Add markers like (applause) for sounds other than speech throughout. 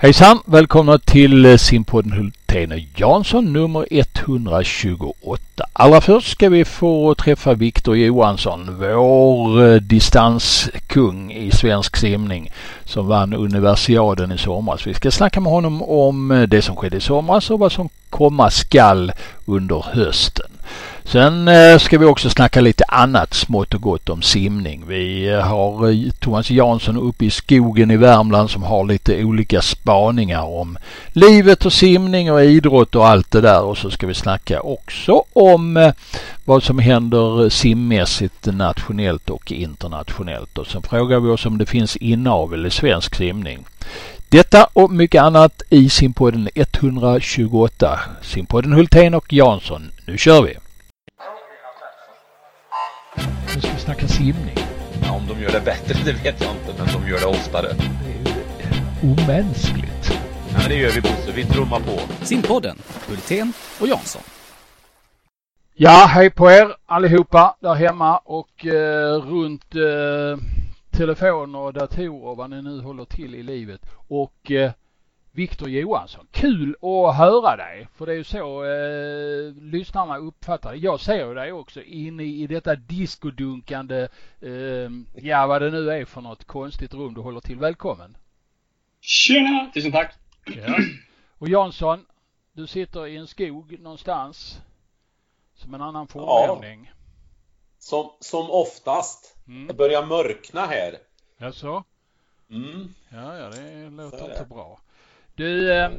Hejsan! Välkomna till eh, simpodden Hultén Jansson nummer 128. Allra först ska vi få träffa Viktor Johansson, vår eh, distanskung i svensk simning som vann universiaden i somras. Vi ska snacka med honom om eh, det som skedde i somras och vad som komma skall under hösten. Sen eh, ska vi också snacka lite annat smått och gott om simning. Vi eh, har eh, Thomas Jansson uppe i skogen i Värmland som har lite olika spaningar om livet och simning och idrott och allt det där. Och så ska vi snacka också om vad som händer simmässigt nationellt och internationellt. Och sen frågar vi oss om det finns inavel i svensk simning. Detta och mycket annat i simpodden 128. Simpodden Hultén och Jansson. Nu kör vi! Nu ska vi snacka simning. Ja, om de gör det bättre, det vet jag inte, men de gör det oftare. Det är ju omänskligt. Ja, men det gör vi Bosse, vi trummar på. Simpodden, Hultén och Jansson. Ja, hej på er allihopa där hemma och eh, runt eh, telefoner och datorer vad ni nu håller till i livet. Och eh, Viktor Johansson. Kul att höra dig. För det är ju så eh, lyssnarna uppfattar det. Jag ser dig också inne i detta diskodunkande, eh, ja vad det nu är för något konstigt rum du håller till. Välkommen! Tjena! Tusen tack! Ja. Och Jansson, du sitter i en skog någonstans. Som en annan fornlämning. Ja. Som, som oftast. Mm. Det börjar mörkna här. Jaså? Mm. Ja, ja, det låter inte bra. Du, eh,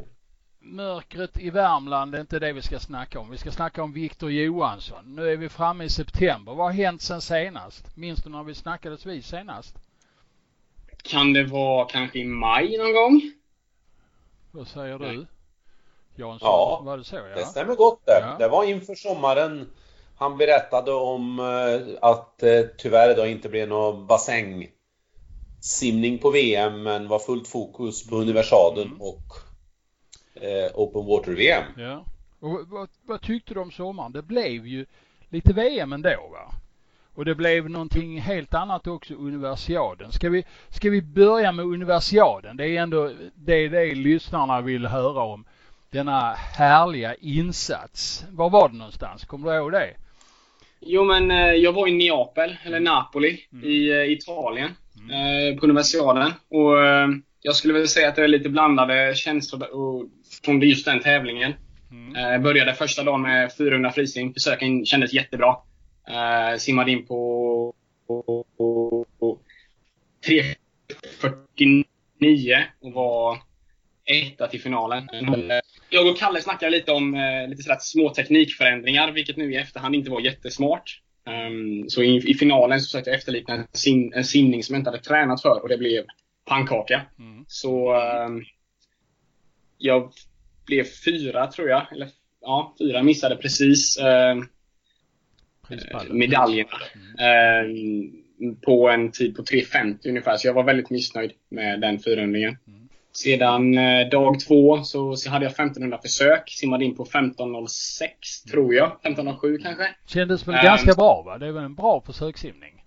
mörkret i Värmland är inte det vi ska snacka om. Vi ska snacka om Viktor Johansson. Nu är vi framme i september. Vad har hänt sen senast? Minns du när vi snackades vid senast? Kan det vara kanske i maj någon gång? Vad säger du? Jansson, ja, var det så? Ja, det stämmer gott det. Ja. Det var inför sommaren han berättade om eh, att eh, tyvärr då inte blev någon bassäng simning på VM men var fullt fokus på universaden mm. och eh, Open Water VM. Ja. Och vad, vad, tyckte du om sommaren? Det blev ju lite VM ändå va? Och det blev någonting helt annat också, universiaden. Ska vi, ska vi börja med universiaden? Det är ändå det, det lyssnarna vill höra om. Denna härliga insats. Var var det någonstans? Kommer du ihåg det? Jo men eh, jag var i Neapel, eller Napoli, mm. i eh, Italien. Mm. på universiaden. Och eh, jag skulle väl säga att det är lite blandade känslor från just den tävlingen. Mm. började första dagen med 400 frisim. Försöken kändes jättebra. simmade in på, 3.49 och var etta till finalen. Mm. Jag och Kalle snackade lite om eh, lite sådär små teknikförändringar, vilket nu i efterhand inte var jättesmart. Um, så i, i, finalen så försökte jag efterlikna en, sim, en simning som jag inte hade tränat för och det blev pannkaka. Mm. Så um, jag blev fyra tror jag. Eller ja, fyra. Missade precis uh, medaljerna. Mm. Uh, på en tid på 3.50 ungefär. Så jag var väldigt missnöjd med den fyrhundringen. Mm. Sedan eh, dag två så, hade jag 1500 försök. Simmade in på 15.06 tror jag. 15.07 kanske. Kändes väl um, ganska bra va? Det var en bra försökssimning.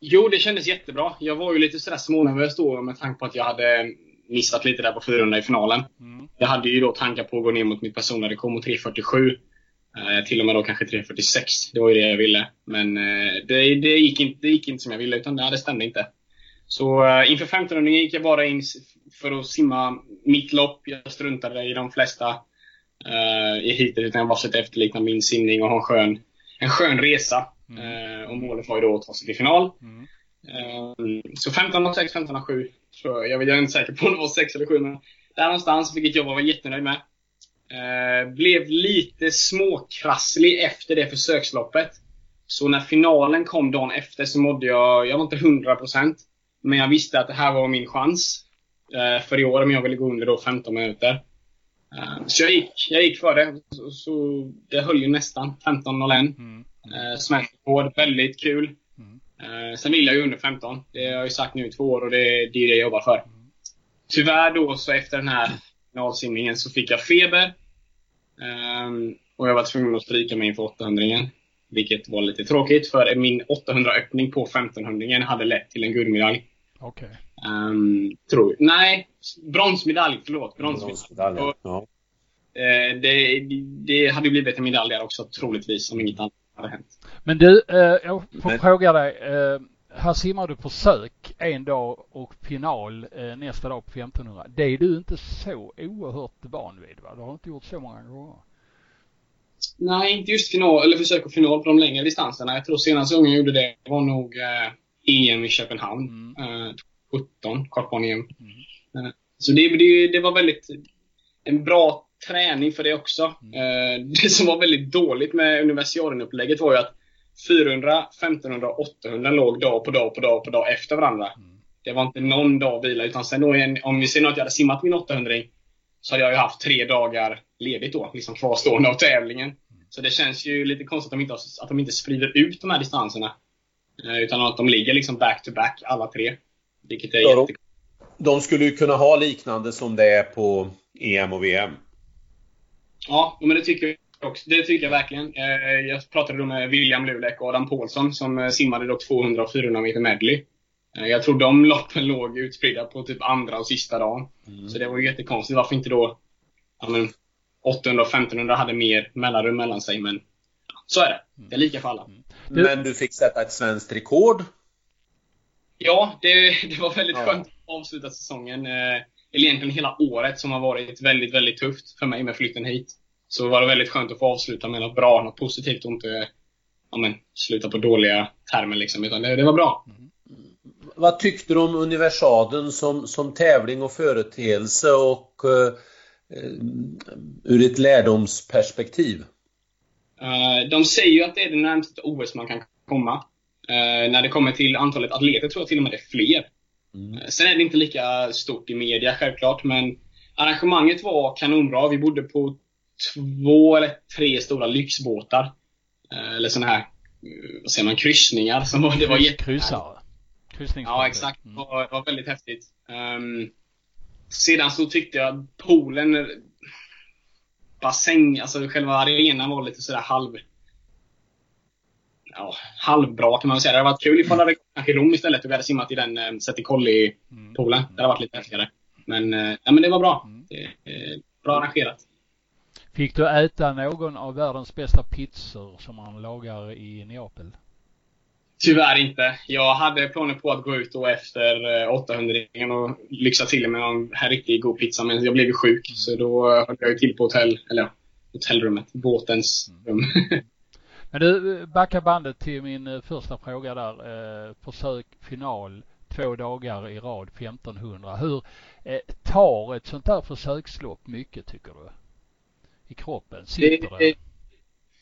Jo, det kändes jättebra. Jag var ju lite sådär smånervös då med tanke på att jag hade missat lite där på 400 i finalen. Mm. Jag hade ju då tankar på att gå ner mot mitt personliga rekord mot 3.47. Eh, till och med då kanske 3.46. Det var ju det jag ville. Men eh, det, det, gick inte, det gick inte som jag ville, utan det, det stämde inte. Så eh, inför 1500 gick jag bara in för att simma mitt lopp. Jag struntade i de flesta uh, i heatet utan jag bara försökte efterlikna min simning och ha en skön, en skön resa. Mm. Uh, och målet var ju då att ta sig till final. Mm. Uh, så 15.06, 15.07. Så jag är inte säker på om det var 6 eller 7 men där någonstans, vilket jag var jättenöjd med. Uh, blev lite småkrasslig efter det försöksloppet. Så när finalen kom dagen efter så mådde jag, jag var inte 100% men jag visste att det här var min chans eh, för i år om jag ville gå under då 15 minuter. Eh, så jag gick, jag gick för det. Så, så det höll ju nästan 15.01. Mm. Eh, Smält rekord. Väldigt kul. Mm. Eh, sen vill jag ju under 15. Det har jag ju sagt nu i två år och det, det är det jag jobbar för. Mm. Tyvärr då så efter den här finalsimningen så fick jag feber. Um, och jag var tvungen att stryka mig inför 800 -ringen. Vilket var lite tråkigt för min 800 öppning på 1500 hade lett till en guldmedalj. Okay. Um, tror Nej, bronsmedalj. Förlåt. Bronsmedalj. Ja. eh, det, det hade blivit en medalj där också troligtvis om inget annat hade hänt. Men du, eh, jag får Men... fråga dig. Eh, här simmar du försök en dag och final nästa dag på 1500. Det är du inte så oerhört van vid va? Du har inte gjort så många gånger. Nej, inte just final, eller försök och final på de längre distanserna. Jag tror senaste gången jag gjorde det var nog EM i Köpenhamn. Mm. Eh, 17, kortbane-EM. Mm. Eh, så det, det, det, var väldigt en bra träning för det också. Mm. Eh, det som var väldigt dåligt med universiaden-upplägget var ju att 400, 1500 800 låg dag på dag på dag på dag efter varandra. Mm. Det var inte någon dag vila utan sen då, om vi ser att jag hade simmat min 800 så hade jag ju haft tre dagar ledigt då, liksom kvarstående av tävlingen. Så det känns ju lite konstigt att de inte, att de inte sprider ut de här distanserna. Eh, utan att de ligger liksom back to back alla tre. Vilket är ja, jätte... De skulle ju kunna ha liknande som det är på EM och VM. Ja, men det tycker jag också. Det tycker jag verkligen. Eh, jag pratade då med William Lulek och Adam Paulsson som eh, simmade då 200 och 400 meter medley. Jag tror de loppen låg utspridda på typ andra och sista dagen. Mm. Så det var ju jättekonstigt. Varför inte då ja, men 800 och 1500 hade mer mellanrum mellan sig. Men så är det. Det är lika för alla. Mm. Men du fick sätta ett svenskt rekord? Ja, det, det var väldigt ja. skönt att avsluta säsongen. Eh, eller egentligen hela året som har varit väldigt, väldigt tufft för mig med flytten hit. Så var det väldigt skönt att få avsluta med något bra, något positivt och inte ja, men, sluta på dåliga termer liksom. Utan det, det var bra. Mm. Vad tyckte du om universaden som, som tävling och företeelse och uh, ur ett lärdomsperspektiv? Uh, de säger ju att det är det närmaste OS man kan komma. Uh, när det kommer till antalet atleter tror jag till och med det är fler. Mm. Uh, sen är det inte lika stort i media självklart, men arrangemanget var kanonbra. Vi bodde på två eller tre stora lyxbåtar. Eller sådana här, vad säger man, kryssningar. Som var, det var Kryssare? Ja, exakt. Mm. Det var, var väldigt häftigt. Um, sedan så tyckte jag poolen bassäng, alltså själva arenan var lite sådär halv... Ja, halvbra kan man väl säga. Det hade varit kul ifall det hade gått i Rom istället och vi hade simmat i den eh, Setticolli-poolen. Det hade varit lite häftigare. Men, eh, ja, men det var bra. Mm. Det, eh, bra arrangerat. Fick du äta någon av världens bästa pizzor som man lagar i Neapel? Tyvärr inte. Jag hade planer på att gå ut då efter 800 eh, och lyxa till med någon här riktigt god pizza, men jag blev ju sjuk. Mm. Så då höll jag till på hotell, eller hotellrummet, båtens mm. (laughs) men du, backa bandet till min eh, första fråga där. Eh, försök final två dagar i rad 1500. Hur eh, tar ett sånt där försökslopp mycket tycker du? I kroppen? Sitter det? det?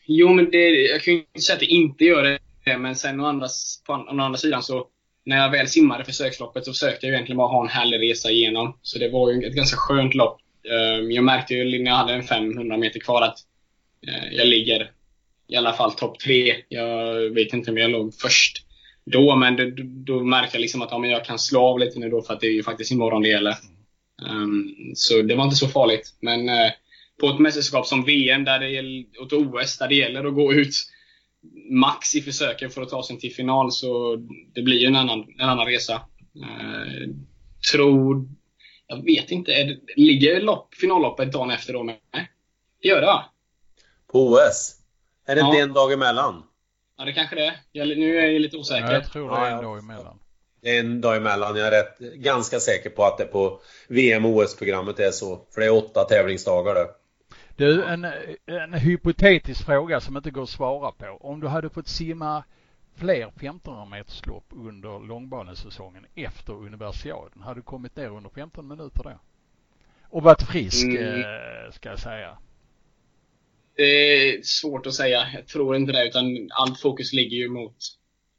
Jo, men det, jag kan ju inte säga att det inte gör det men sen å andra, på, å andra sidan så när jag väl simmade försöksloppet så försökte jag egentligen bara ha en härlig resa igenom. Så det var ju ett ganska skönt lopp. Ehm, jag märkte ju när jag hade en 500 meter kvar att eh, jag ligger i alla fall topp tre. Jag vet inte om jag låg först då, men det, då märkte jag liksom att ja, men jag kan slå av lite nu då för att det är ju faktiskt imorgon det gäller. Um, så det var inte så farligt. Men uh, på ett mästerskap som VM där det gäller, och ett OS där det gäller att gå ut max i försöken för att ta sig till final så det blir ju en annan, en annan resa. Uh, tror... Jag vet inte. Är det, ligger lopp, finalloppet dagen efter då Nej. Det gör det va? På OS? Är det ja. inte en dag emellan? Ja, det kanske det är. Nu är jag lite osäker. Ja, jag tror det är en dag emellan. Det är en dag emellan. Jag är rätt, ganska säker på att det på VM och OS-programmet är så. För det är åtta tävlingsdagar det. Du, en, en hypotetisk fråga som inte går att svara på. Om du hade fått simma fler 1500 meterslopp under långbanesäsongen efter universiaden, hade du kommit ner under 15 minuter då? Och varit frisk, mm. eh, ska jag säga. Det är svårt att säga. Jag tror inte det, utan allt fokus ligger ju mot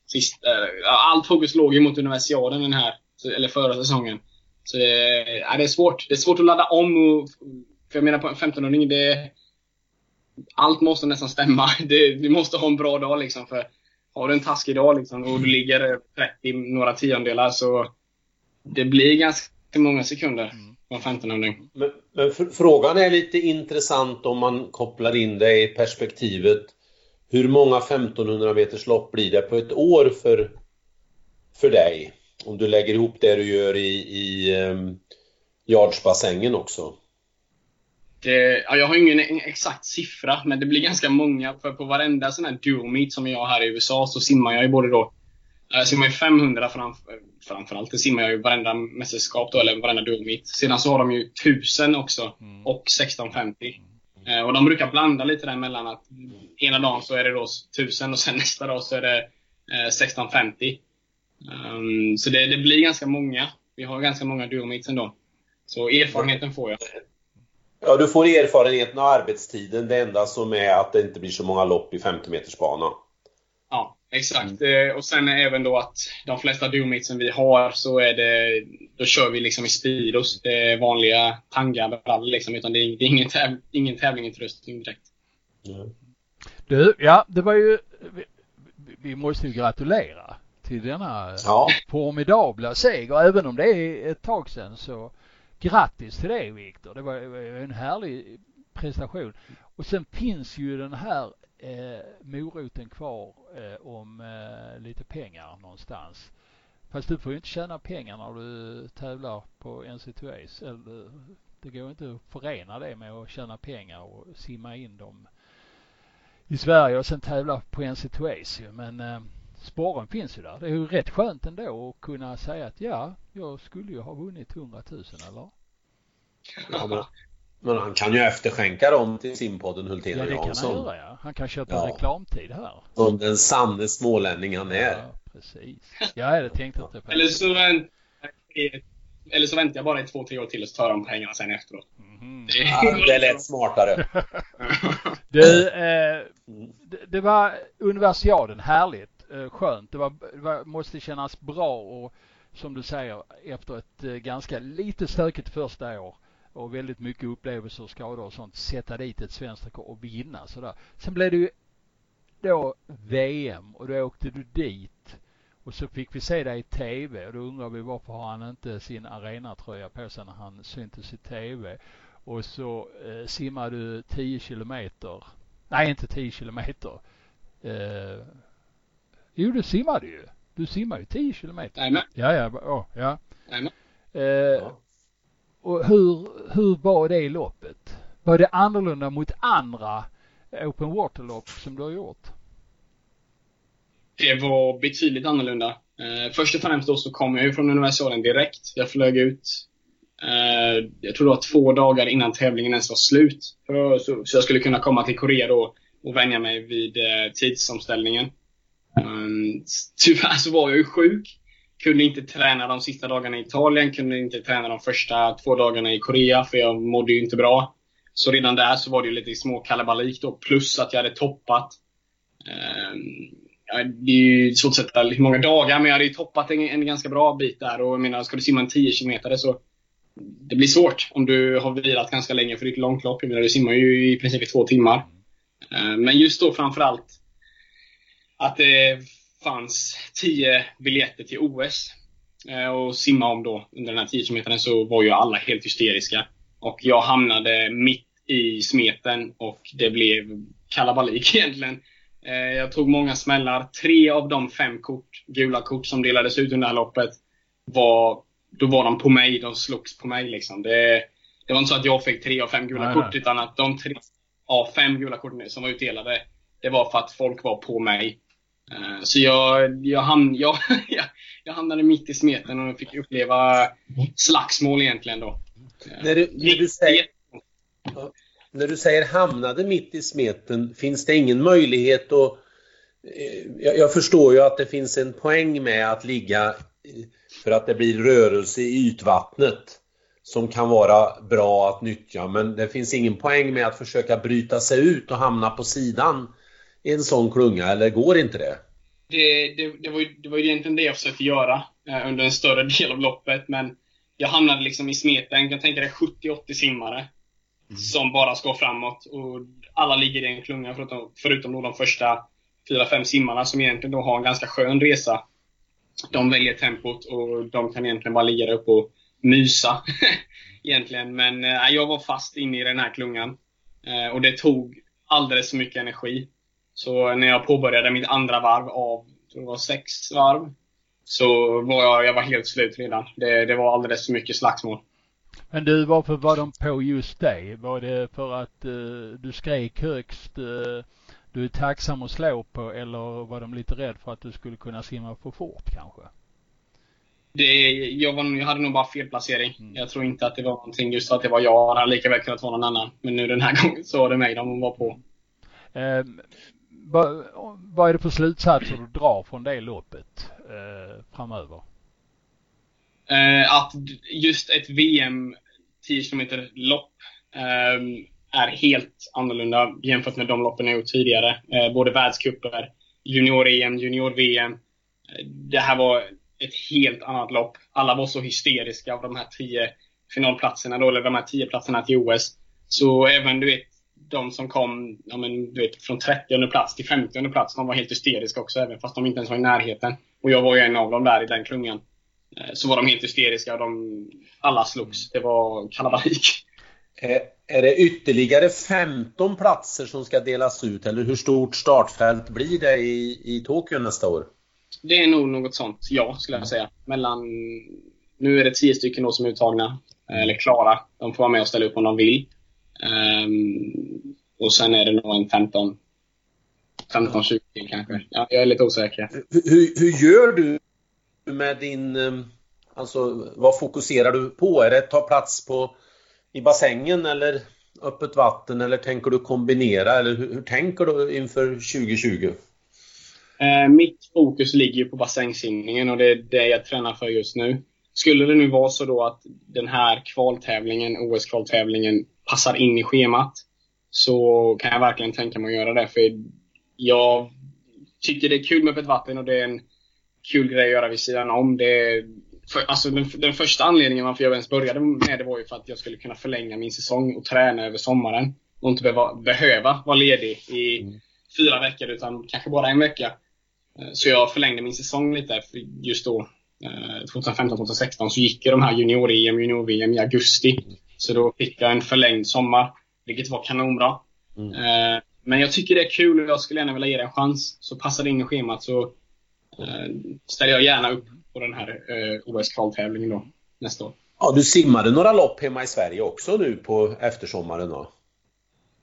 sist, äh, eh, allt fokus låg ju mot universiaden den här, eller förra säsongen. Så det, äh, det är svårt. Det är svårt att ladda om och för jag menar på en 15-åring, det... Allt måste nästan stämma. (laughs) Det, du måste ha en bra dag liksom. För har du en taskig dag liksom, och du ligger eh, 30 några tiondelar så det blir ganska många sekunder Mm en 15-åring. Men, men frågan är lite intressant om man kopplar in det i perspektivet. Hur många 1500 meters lopp blir det på ett år för, för dig? om du lägger ihop det du gör i, i um, yardsbassängen också. Det, ja, jag har ingen exakt siffra, men det blir ganska många. För på varenda sån här dual meet som jag har här i USA så simmar jag ju både då jag simmar ju 500 framf framförallt. Det simmar jag ju varenda mästerskap då, eller varenda dual meet. Sedan så har de ju 1000 också mm. och 1650. Mm. och de brukar blanda lite däremellan att ena dagen så är det då 1000 och sen nästa dag så är det eh, 1650. Um, ehm, så det, det, blir ganska många. Vi har ganska många dual meets ändå. Så erfarenheten får jag. Ja, du får erfarenheten av arbetstiden. Det enda som är att det inte blir så många lopp i 50 meters bana. Ja, exakt. Mm. Eh, och sen även då att de flesta duomitsen vi har så är det, då kör vi liksom i Speedos. Det är vanliga tanga liksom, utan det är, det är ingen, täv, ingen tävlingsutrustning direkt. Mm. Du, ja, det var ju, vi, vi måste ju gratulera till denna ja. formidabla seger. Även om det är ett tag sedan så grattis till det Viktor. Det var en härlig prestation. Och sen finns ju den här eh, moroten kvar eh, om eh, lite pengar någonstans. Fast du får ju inte tjäna pengar när du tävlar på NC2As. Eller, det går inte att förena det med att tjäna pengar och simma in dem i Sverige och sen tävla på NC2As Men eh, sporren finns ju där. Det är ju rätt skönt ändå att kunna säga att ja, jag skulle ju ha vunnit 100 000 eller? Ja, men, men han kan ju efterskänka dem till simpodden Hultén och Jansson. Ja, det kan han göra ja. Han kan köpa ja. reklamtid här. Som den sanne smålänning han är. Ja, precis. Ja, det tänkte inte på. Eller så, eller så väntar jag bara i två, tre år till och så tar de pengarna sen efteråt. Mm. Det, ja, det är lätt smartare. (laughs) du, eh, det, det var universiaden, härligt, eh, skönt. Det, var, det var, måste kännas bra och som du säger efter ett eh, ganska lite stökigt första år och väldigt mycket upplevelser och skador och sånt sätta dit ett svenskt rekord och vinna sådär. Sen blev det ju då VM och då åkte du dit och så fick vi se dig i TV och då undrar vi varför har han inte sin arenatröja på sig när han syntes i TV. Och så eh, simmar du 10 kilometer. Nej, inte 10 kilometer. Eh, jo, du simmade ju. Du simmar ju 10 kilometer. Jajamän. Ja, ja, oh, ja. Jajamän. Eh, ja. Och hur, hur var det loppet? Var det annorlunda mot andra open water-lopp som du har gjort? Det var betydligt annorlunda. Eh, först och främst då så kom jag ju från universalen direkt. Jag flög ut, eh, jag tror det var två dagar innan tävlingen ens var slut. För, så, så, jag skulle kunna komma till Korea då och vänja mig vid eh, tidsomställningen. Um, tyvärr så var jag ju sjuk. Kunde inte träna de sista dagarna i Italien, kunde inte träna de första två dagarna i Korea för jag mådde ju inte bra. Så redan där så var det ju lite små kalabalik då, plus att jag hade toppat. Eh, det är ju svårt att sätta hur många dagar, men jag hade ju toppat en, en ganska bra bit där. Och jag menar, ska du simma en 10 km så det blir svårt om du har vilat ganska länge för ditt långlopp. Jag menar, du simmar ju i princip i två timmar. Eh, men just då framförallt att det fanns 10 biljetter till OS. Eh, och simma om då under den här 10 km så var ju alla helt hysteriska. Och jag hamnade mitt i smeten och det blev kalabalik (laughs) egentligen. Eh, jag tog många smällar. Tre av de fem kort, gula kort som delades ut under det här loppet var, då var de på mig. De slogs på mig liksom. Det, det var inte så att jag fick tre av fem gula nej, kort nej. utan att de tre av fem gula korten som var utdelade, det var för att folk var på mig. Eh, så jag, jag, ham, (laughs) jag, jag hamnade mitt i smeten och fick uppleva slagsmål egentligen då. När du, när du, säger, när du säger hamnade mitt i smeten, finns det ingen möjlighet att... Eh, jag, jag förstår ju att det finns en poäng med att ligga för att det blir rörelse i ytvattnet som kan vara bra att nyttja men det finns ingen poäng med att försöka bryta sig ut och hamna på sidan i en sån klunga, eller går inte det? Det, det, det, var, ju, det var ju egentligen det jag försökte göra eh, under en större (laughs) del av loppet, men jag hamnade liksom i smeten. Jag tänker det 70-80 simmare mm. som bara ska framåt och alla ligger i en klunga förutom, förutom de första 4-5 simmarna som egentligen då har en ganska skön resa. De väljer tempot och de kan egentligen bara ligga där uppe och mysa. (laughs) egentligen. Men äh, jag var fast inne i den här klungan. Eh, och det tog alldeles för mycket energi. Så när jag påbörjade mitt andra varv av, tror det var sex varv, så var jag, jag var helt slut redan. Det, det var alldeles för mycket slagsmål. Men du, varför var de på just dig? Var det för att uh, du skrek högst, uh, du är tacksam att slå på eller var de lite rädd för att du skulle kunna simma för fort kanske? Det, jag, var, jag hade nog bara fel placering. Mm. Jag tror inte att det var någonting just för att det var jag. Det hade lika väl kunnat vara någon annan. Men nu den här (laughs) gången så var det mig de var på. Eh, vad, vad är det för slutsatser du drar från det loppet eh, framöver? Eh, att just ett VM 10 km lopp eh, är helt annorlunda jämfört med de loppen jag gjort tidigare. Eh, både världscuper, junior-EM, junior-VM. Eh, det här var ett helt annat lopp. Alla var så hysteriska av de här tio finalplatserna då, eller de här tio platserna till OS. Så även du vet, de som kom ja, men, du vet, från 30 plats till 50 plats, de var helt hysteriska också, även fast de inte ens var i närheten. Och jag var ju en av dem där i den klungan. Eh, så var de helt hysteriska och de, alla slogs. Det var kalabalik. Är det ytterligare 15 platser som ska delas ut eller hur stort startfält blir det i, i Tokyo nästa år? Det är nog något sånt, ja, skulle jag säga. Mellan... Nu är det 10 stycken då som är uttagna, eller klara. De får vara med och ställa upp om de vill. Um, och sen är det nog en 15 15-20 kanske. Ja, jag är lite osäker. Hur, hur gör du med din... Ehm, alltså, vad fokuserar du på? Är det att ta plats på, i bassängen eller öppet vatten eller tänker du kombinera? Eller hur, hur tänker du inför 2020? Eh, mitt fokus ligger på bassängsimningen och det är det jag tränar för just nu. Skulle det nu vara så då att den här kvaltävlingen, OS-kvaltävlingen, passar in i schemat så kan jag verkligen tänka mig att göra det. För jag tycker det är kul med öppet vatten och det är en kul grej att göra vid sidan om. Det för, alltså den, den, första anledningen varför jag ens började med det var ju för att jag skulle kunna förlänga min säsong och träna över sommaren. Och inte behöva, behöva vara ledig i mm. fyra veckor utan kanske bara en vecka. Eh, så jag förlängde min säsong lite. För just då, 2015-2016, eh, så gick ju de här junior-EM, junior-VM i augusti. Så då fick jag en förlängd sommar, vilket var kanonbra. Mm. Eh, men jag tycker det är kul och jag skulle gärna vilja ge det en chans. Så passar det in i schemat så ställer jag gärna upp på den här OS-kvaltävlingen då, nästa år. Ja, du simmade några lopp hemma i Sverige också nu på eftersommaren då?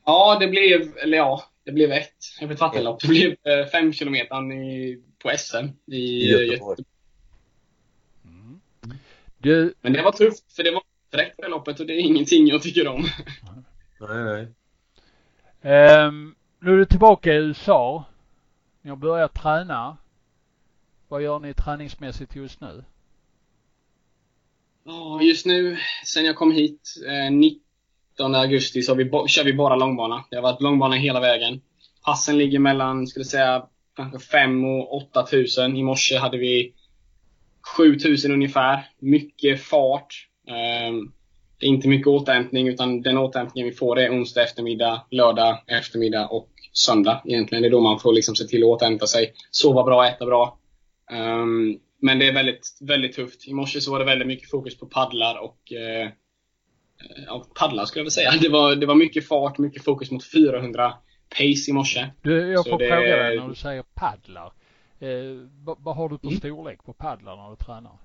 Ja, det blev, eller ja, det blev ett. Ett vattenlopp. Det blev eh, fem kilometer i, på SM i Göteborg. Göteborg. Mm. Du... Men det var tufft, för det var direkt det loppet och det är ingenting jag tycker om. Nej, nej. Um, nu är du tillbaka i USA. Ni har börjat träna. Vad gör ni träningsmässigt just nu? Ja, just nu, sen jag kom hit, eh, 19 augusti så vi, kör vi bara långbana. Det har varit långbana hela vägen. Passen ligger mellan, skulle säga, kanske 5 och 8 000. I morse hade vi 7 000 ungefär. Mycket fart. Um, det är inte mycket återhämtning utan den återhämtningen vi får är onsdag eftermiddag, lördag eftermiddag och söndag egentligen. Det är då man får liksom se till att återhämta sig. Sova bra, äta bra. Um, men det är väldigt, väldigt tufft. I morse så var det väldigt mycket fokus på paddlar och uh, ja, paddlar skulle jag vilja säga. Det var, det var mycket fart, mycket fokus mot 400 pace i morse. Du, jag får det... fråga dig när du säger paddlar. Eh, vad, vad har du på mm. storlek på paddlar när du tränar?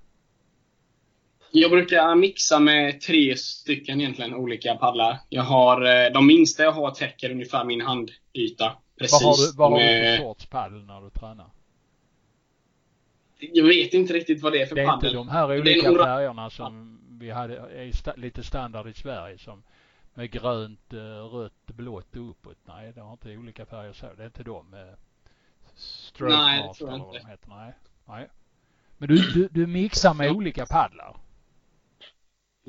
Jag brukar mixa med tre stycken egentligen olika paddlar. Jag har, eh, de minsta jag har täcker ungefär min handyta. Precis. Vad har du, vad har du för sorts paddel när du tränar? Jag vet inte riktigt vad det är för paddel. Det är paddel. inte de här olika färgerna som vi hade, är sta, lite standard i Sverige som med grönt, eh, rött, blått och uppåt. Nej, det har inte olika färger så. Det är inte de. Eh, Stroke Nej, det tror jag inte. Heter. Nej. Nej. Men du, du, du mixar med olika paddlar?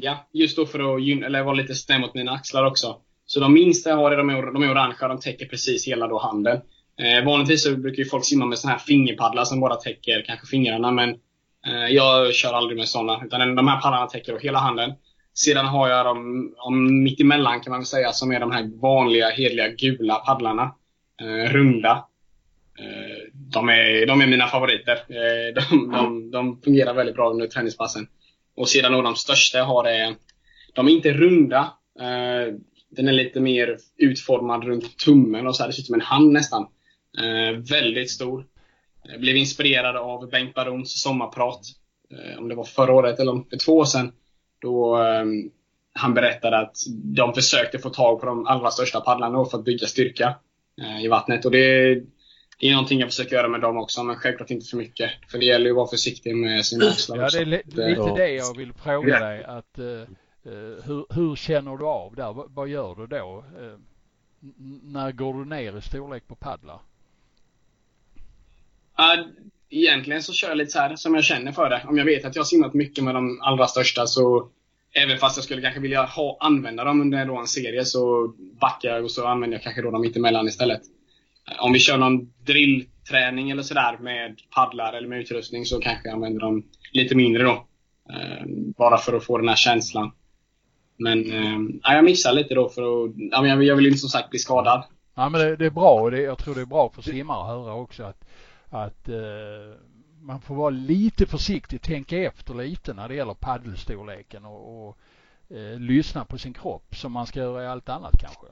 Ja, just då för att eller vara lite snäll mot mina axlar också. Så de minsta jag har är de, är, de är orangea, de täcker precis hela då handen. Eh, vanligtvis så brukar ju folk simma med såna här fingerpaddlar som bara täcker kanske fingrarna, men eh, jag kör aldrig med såna. Utan de här paddlarna täcker hela handen. Sedan har jag de mittemellan kan man säga som är de här vanliga hedliga gula paddlarna. Eh, runda. Eh, de, är, de är mina favoriter. Eh, de, de, de, fungerar väldigt bra under träningspassen. Och sedan då de största jag har är, de är inte runda. Eh, den är lite mer utformad runt tummen och så här. Det ser ut som en hand nästan. Eh, väldigt stor. Jag blev inspirerad av Bengt Barons sommarprat. Eh, om det var förra året eller om för två år sedan. Då ehm, han berättade att de försökte få tag på de allra största paddlarna för att bygga styrka eh, i vattnet. Och det, det är någonting jag försöker göra med dem också, men självklart inte för mycket. För det gäller ju att vara försiktig med sina axlar Ja, det är lite det jag vill fråga dig. Att, uh, hur, hur, känner du av där? V vad gör du då? Uh, när går du ner i storlek på paddlar? Uh, egentligen så kör jag lite så här som jag känner för det. Om jag vet att jag har simmat mycket med de allra största så Även fast jag skulle kanske vilja ha, använda dem under då en serie så backar jag och så använder jag kanske då dem mittemellan istället. Om vi kör någon drillträning eller sådär med paddlar eller med utrustning så kanske jag använder dem lite mindre då. Eh, bara för att få den här känslan. Men eh, jag missar lite då för att, jag vill inte som sagt bli skadad. Ja men det, det är bra och det, jag tror det är bra för simmare att höra också att, att eh, man får vara lite försiktig, tänka efter lite när det gäller paddelstorleken och, och eh, lyssna på sin kropp som man ska göra i allt annat kanske.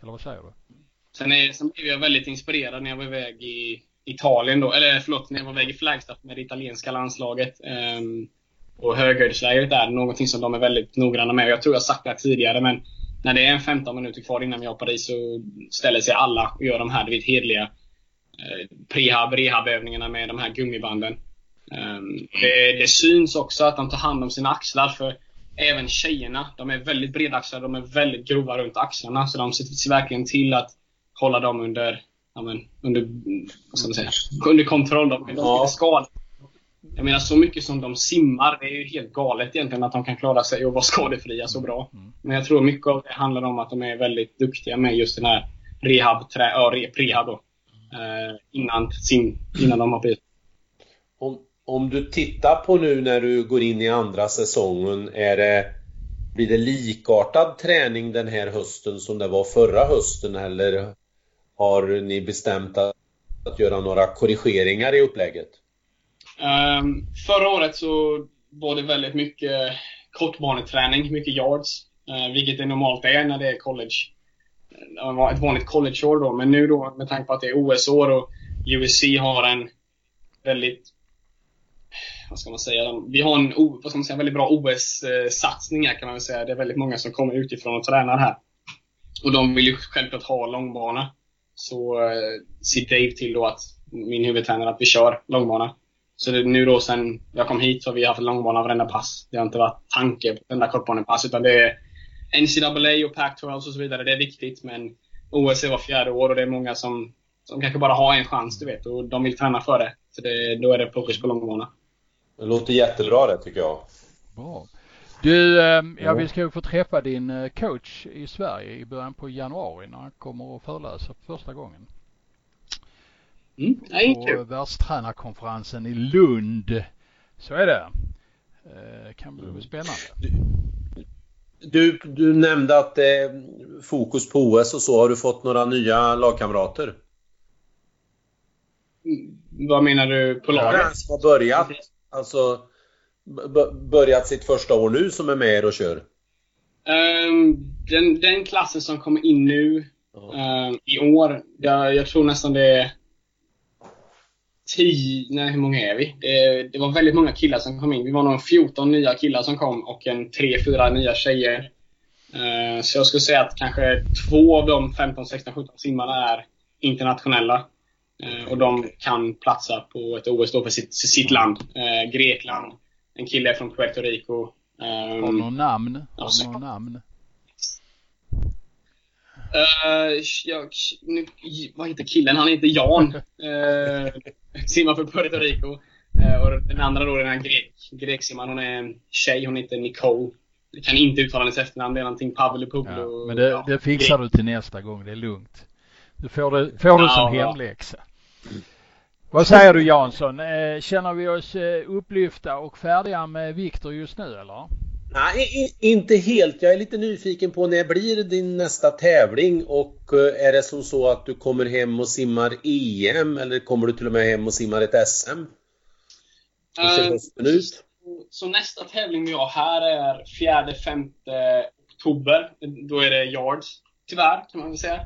Eller vad säger du? Sen, är, sen blev jag väldigt inspirerad när jag var iväg i Italien då, eller förlåt, när jag var iväg i Flagstaff med det italienska landslaget. Um, och höghöjdslägret där, någonting som de är väldigt noggranna med. Jag tror jag sagt det tidigare, men när det är en 15 minuter kvar innan vi har Paris så ställer sig alla och gör de här, du vet, hedliga eh, prehab, rehabövningarna med de här gummibanden. Um, det, det, syns också att de tar hand om sina axlar, för även tjejerna, de är väldigt bredaxlade, de är väldigt grova runt axlarna, så de ser verkligen till att hålla dem under, ja, men, under, vad ska man säga, under kontroll. De, ja. skadade. Jag menar så mycket som de simmar, det är ju helt galet egentligen att de kan klara sig och vara skadefria så bra. Mm. Men jag tror mycket av det handlar om att de är väldigt duktiga med just den här rehab, trä, ja, rehab då. Eh, innan, sin, innan de har blivit. Om, om du tittar på nu när du går in i andra säsongen, är det blir det likartad träning den här hösten som det var förra hösten eller har ni bestämt att, att göra några korrigeringar i upplägget? Um, förra året så var det väldigt mycket kortbaneträning, mycket yards. Uh, vilket det normalt är när det är college. Uh, ett vanligt collegeår då. Men nu då med tanke på att det är OS-år och USC har en väldigt vad ska man säga, vi har en vad ska man säga, väldigt bra OS-satsning här kan man väl säga. Det är väldigt många som kommer utifrån och tränar här. Och de vill ju självklart ha långbana så eh, ser Dave till då att min huvudtränare att vi kör långbana. Så det, nu då sen jag kom hit så har vi haft långbana varenda pass. Det har inte varit tanke på enda kortbanepass utan det är NCAA och Pac-12 och så vidare. Det är viktigt men OS är var fjärde år och det är många som, som kanske bara har en chans du vet och de vill träna för det. Så det, då är det fokus på långbana. Det låter jättebra det tycker jag. Bra. Du, ehm, ja, vi ska ju få träffa din eh, coach i Sverige i början på januari när han kommer att föreläsa för första gången. Mm, på världstränarkonferensen i Lund. Så är det. Eh, kan bli mm. spännande. Du, du nämnde att det är fokus på OS och så. Har du fått några nya lagkamrater? Vad menar du på laget? Ja, som har börjat. Alltså börjat sitt första år nu som är med och kör? Um, den, den klassen som kommer in nu um, i år, jag, jag, tror nästan det är 10, nej hur många är vi? Det, det, var väldigt många killar som kom in. Vi var nog 14 nya killar som kom och en 3-4 nya tjejer. Uh, så jag skulle säga att kanske två av de 15, 16, 17 simmarna är internationella. Uh, och de kan platsa på ett OS då för sitt, sitt land, uh, Grekland en kille från Puerto Rico. Um, har någon namn? Har någon namn? Uh, jag, nu, vad heter killen? Han heter Jan. (laughs) Uh, simmar för Puerto Rico. Uh, och den andra då, den här grek, greksimmaren, hon är tjej. Hon heter Nicole. Jag kan inte uttala hennes efternamn. Det är någonting Pavlopoulo. Ja, men det, det fixar du till nästa gång. Det är lugnt. Du får det, får som ja, hemläxa. Vad säger du Jansson? Eh, känner vi oss eh, upplyfta och färdiga med Viktor just nu eller? Nej, inte helt. Jag är lite nyfiken på när blir din nästa tävling och eh, är det som så att du kommer hem och simmar EM eller kommer du till och med hem och simmar ett SM? Uh, så, så nästa tävling vi har här är 4-5 oktober. Då är det yards. Tyvärr kan man väl säga.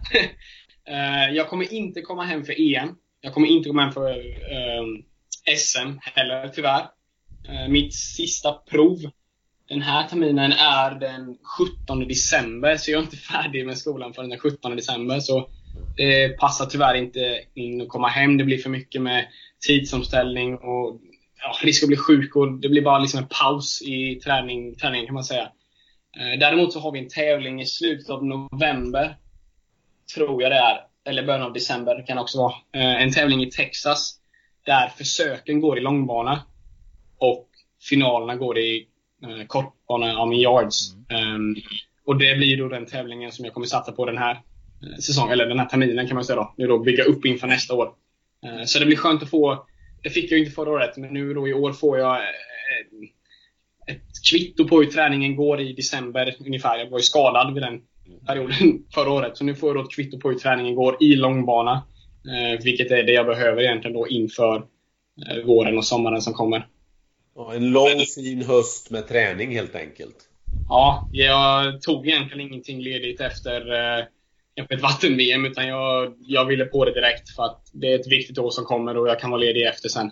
(laughs) jag kommer inte komma hem för EM. Jag kommer inte gå med för eh, SM heller, tyvärr. Eh, mitt sista prov den här terminen är den 17 december, så jag är inte (laughs) färdig med skolan förrän den 17 december. Så det passar tyvärr inte in att komma hem. Det blir för mycket med tidsomställning och ja, risk att bli sjuk. Och det blir bara liksom en paus i träning, träningen kan man säga. Eh, däremot så har vi en tävling i slutet av november. Tror jag det är. Eller början av december kan det också vara. Eh, en tävling i Texas. Där försöken går i långbana. Och finalerna går i eh, kortbana, ja, yards. Mm. Um, och det blir då den tävlingen som jag kommer satsa på den här eh, säsongen, eller den här terminen kan man säga då. Nu då bygga upp inför nästa år. Uh, så det blir skönt att få, det fick jag inte förra året, men nu då i år får jag ett kvitto på hur träningen går i december ungefär. Jag var ju skadad vid den perioden (laughs) förra året. Så nu får jag då ett kvitto på hur träningen går i långbana. Uh, vilket är det jag behöver egentligen då inför våren och sommaren som kommer. Ja, en lång fin höst med träning helt enkelt. Ja, jag tog egentligen ingenting ledigt efter eh, ett vatten-VM utan jag, jag ville på det direkt för att det är ett viktigt år som kommer och jag kan vara ledig efter sen.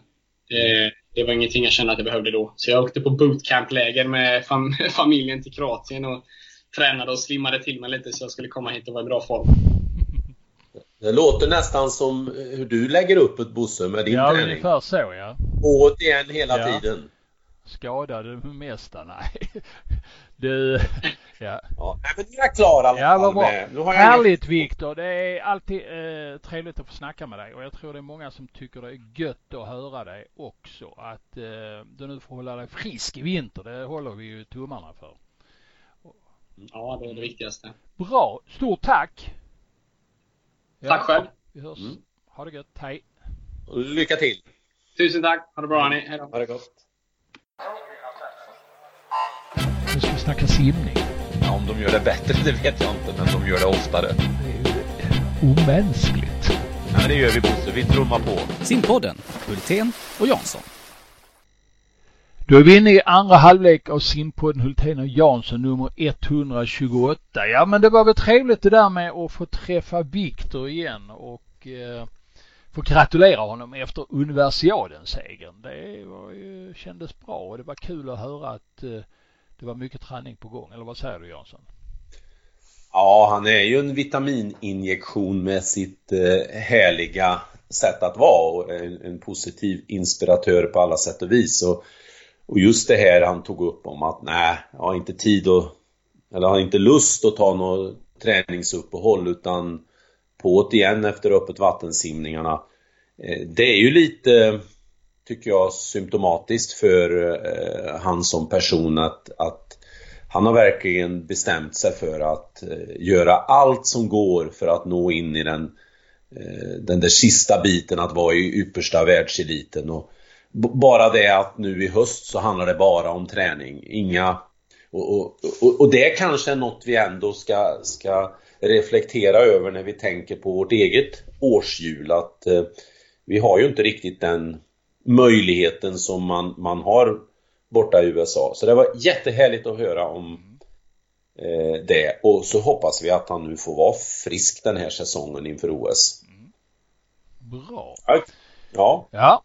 Det, det var ingenting jag kände att jag behövde då. Så jag åkte på bootcamp-läger med fam (laughs) familjen till Kroatien och tränade och slimmade till mig lite så jag skulle komma hit och vara i bra form. Det låter nästan som hur du lägger upp ett Bosse med din ja, träning. Ja, ungefär så ja. Återigen hela ja. tiden. Skadade med mesta? Nej. (laughs) Du, (laughs) ja. ja men nu är klar i alla ja, fall. Bra. Nu har jag Härligt Viktor. Det är alltid eh, trevligt att få snacka med dig och jag tror det är många som tycker det är gött att höra dig också. Att eh, du nu får hålla dig frisk i vinter. Det håller vi ju tummarna för. Ja, det är det viktigaste. Bra. Stort tack. Tack själv. Vi hörs. Mm. Ha det gött. Hej. Lycka till. Tusen tack. Ha det bra hörni. Hej då. Ha det gott. Nu ska vi snacka simning. Ja, om de gör det bättre, det vet jag inte, men de gör det oftare. Det är ju omänskligt. Ja, men det gör vi Bosse. Vi trummar på. Simpodden, Hultén och Jansson. Då är vi inne i andra halvlek av simpodden Hultén och Jansson nummer 128. Ja men det var väl trevligt det där med att få träffa Viktor igen och eh, få gratulera honom efter universiaden-segern. Det var ju, kändes bra och det var kul att höra att eh, det var mycket träning på gång. Eller vad säger du Jansson? Ja, han är ju en vitamininjektion med sitt eh, härliga sätt att vara och en, en, positiv inspiratör på alla sätt och vis. Och och just det här han tog upp om att nej, jag har inte tid och eller har inte lust att ta något träningsuppehåll utan på det igen efter öppet vattensimningarna. Eh, det är ju lite, tycker jag, symptomatiskt för eh, han som person att, att han har verkligen bestämt sig för att eh, göra allt som går för att nå in i den, eh, den där sista biten att vara i yppersta världseliten. Och, bara det att nu i höst så handlar det bara om träning. Inga... Och, och, och, och det kanske är något vi ändå ska, ska reflektera över när vi tänker på vårt eget årshjul. Att eh, vi har ju inte riktigt den möjligheten som man, man har borta i USA. Så det var jättehärligt att höra om eh, det. Och så hoppas vi att han nu får vara frisk den här säsongen inför OS. Mm. Bra. Ja. Ja.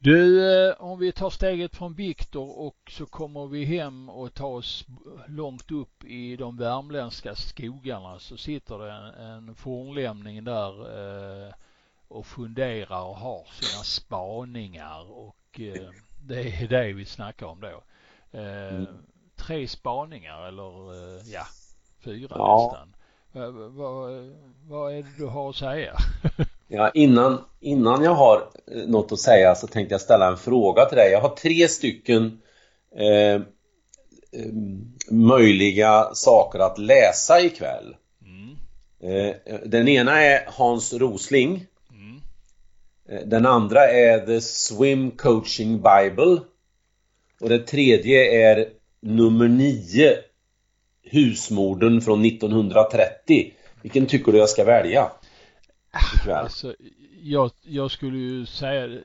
Du, eh, om vi tar steget från Viktor och så kommer vi hem och tar oss långt upp i de värmländska skogarna så sitter det en, en fornlämning där eh, och funderar och har sina spaningar och eh, det är det vi snackar om då. Eh, mm. Tre spaningar eller eh, ja, fyra ja. nästan. Vad, vad, vad är det du har att säga? (laughs) Ja, innan, innan jag har eh, något att säga så tänkte jag ställa en fråga till dig. Jag har tre stycken eh, eh, möjliga saker att läsa ikväll. Mm. Eh, den ena är Hans Rosling. Mm. Den andra är The Swim Coaching Bible. Och det tredje är nummer nio Husmorden från 1930. Vilken tycker du jag ska välja? Ikväll? Alltså, jag, jag skulle ju säga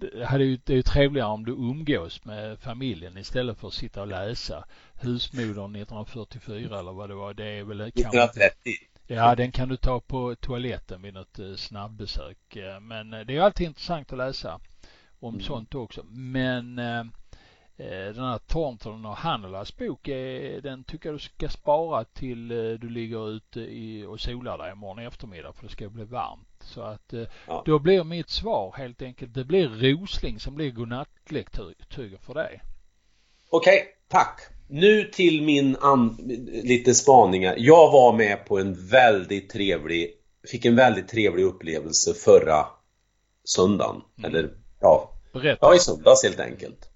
det, hade ju, det är ju trevligare om du umgås med familjen istället för att sitta och läsa Husmodern 1944 eller vad det var. Det är väl 1930. Ja, den kan du ta på toaletten vid något eh, snabbbesök. Eh, men det är alltid intressant att läsa om mm. sånt också. Men eh, den här Thornton och Hanelas bok, den tycker jag du ska spara till du ligger ute i, och solar dig imorgon eftermiddag för det ska bli varmt. Så att ja. då blir mitt svar helt enkelt, det blir Rosling som blir godnattlektyr för dig. Okej, okay, tack. Nu till min lite spaningar. Jag var med på en väldigt trevlig, fick en väldigt trevlig upplevelse förra söndagen. Mm. Eller ja, Berätta. ja i söndags helt enkelt.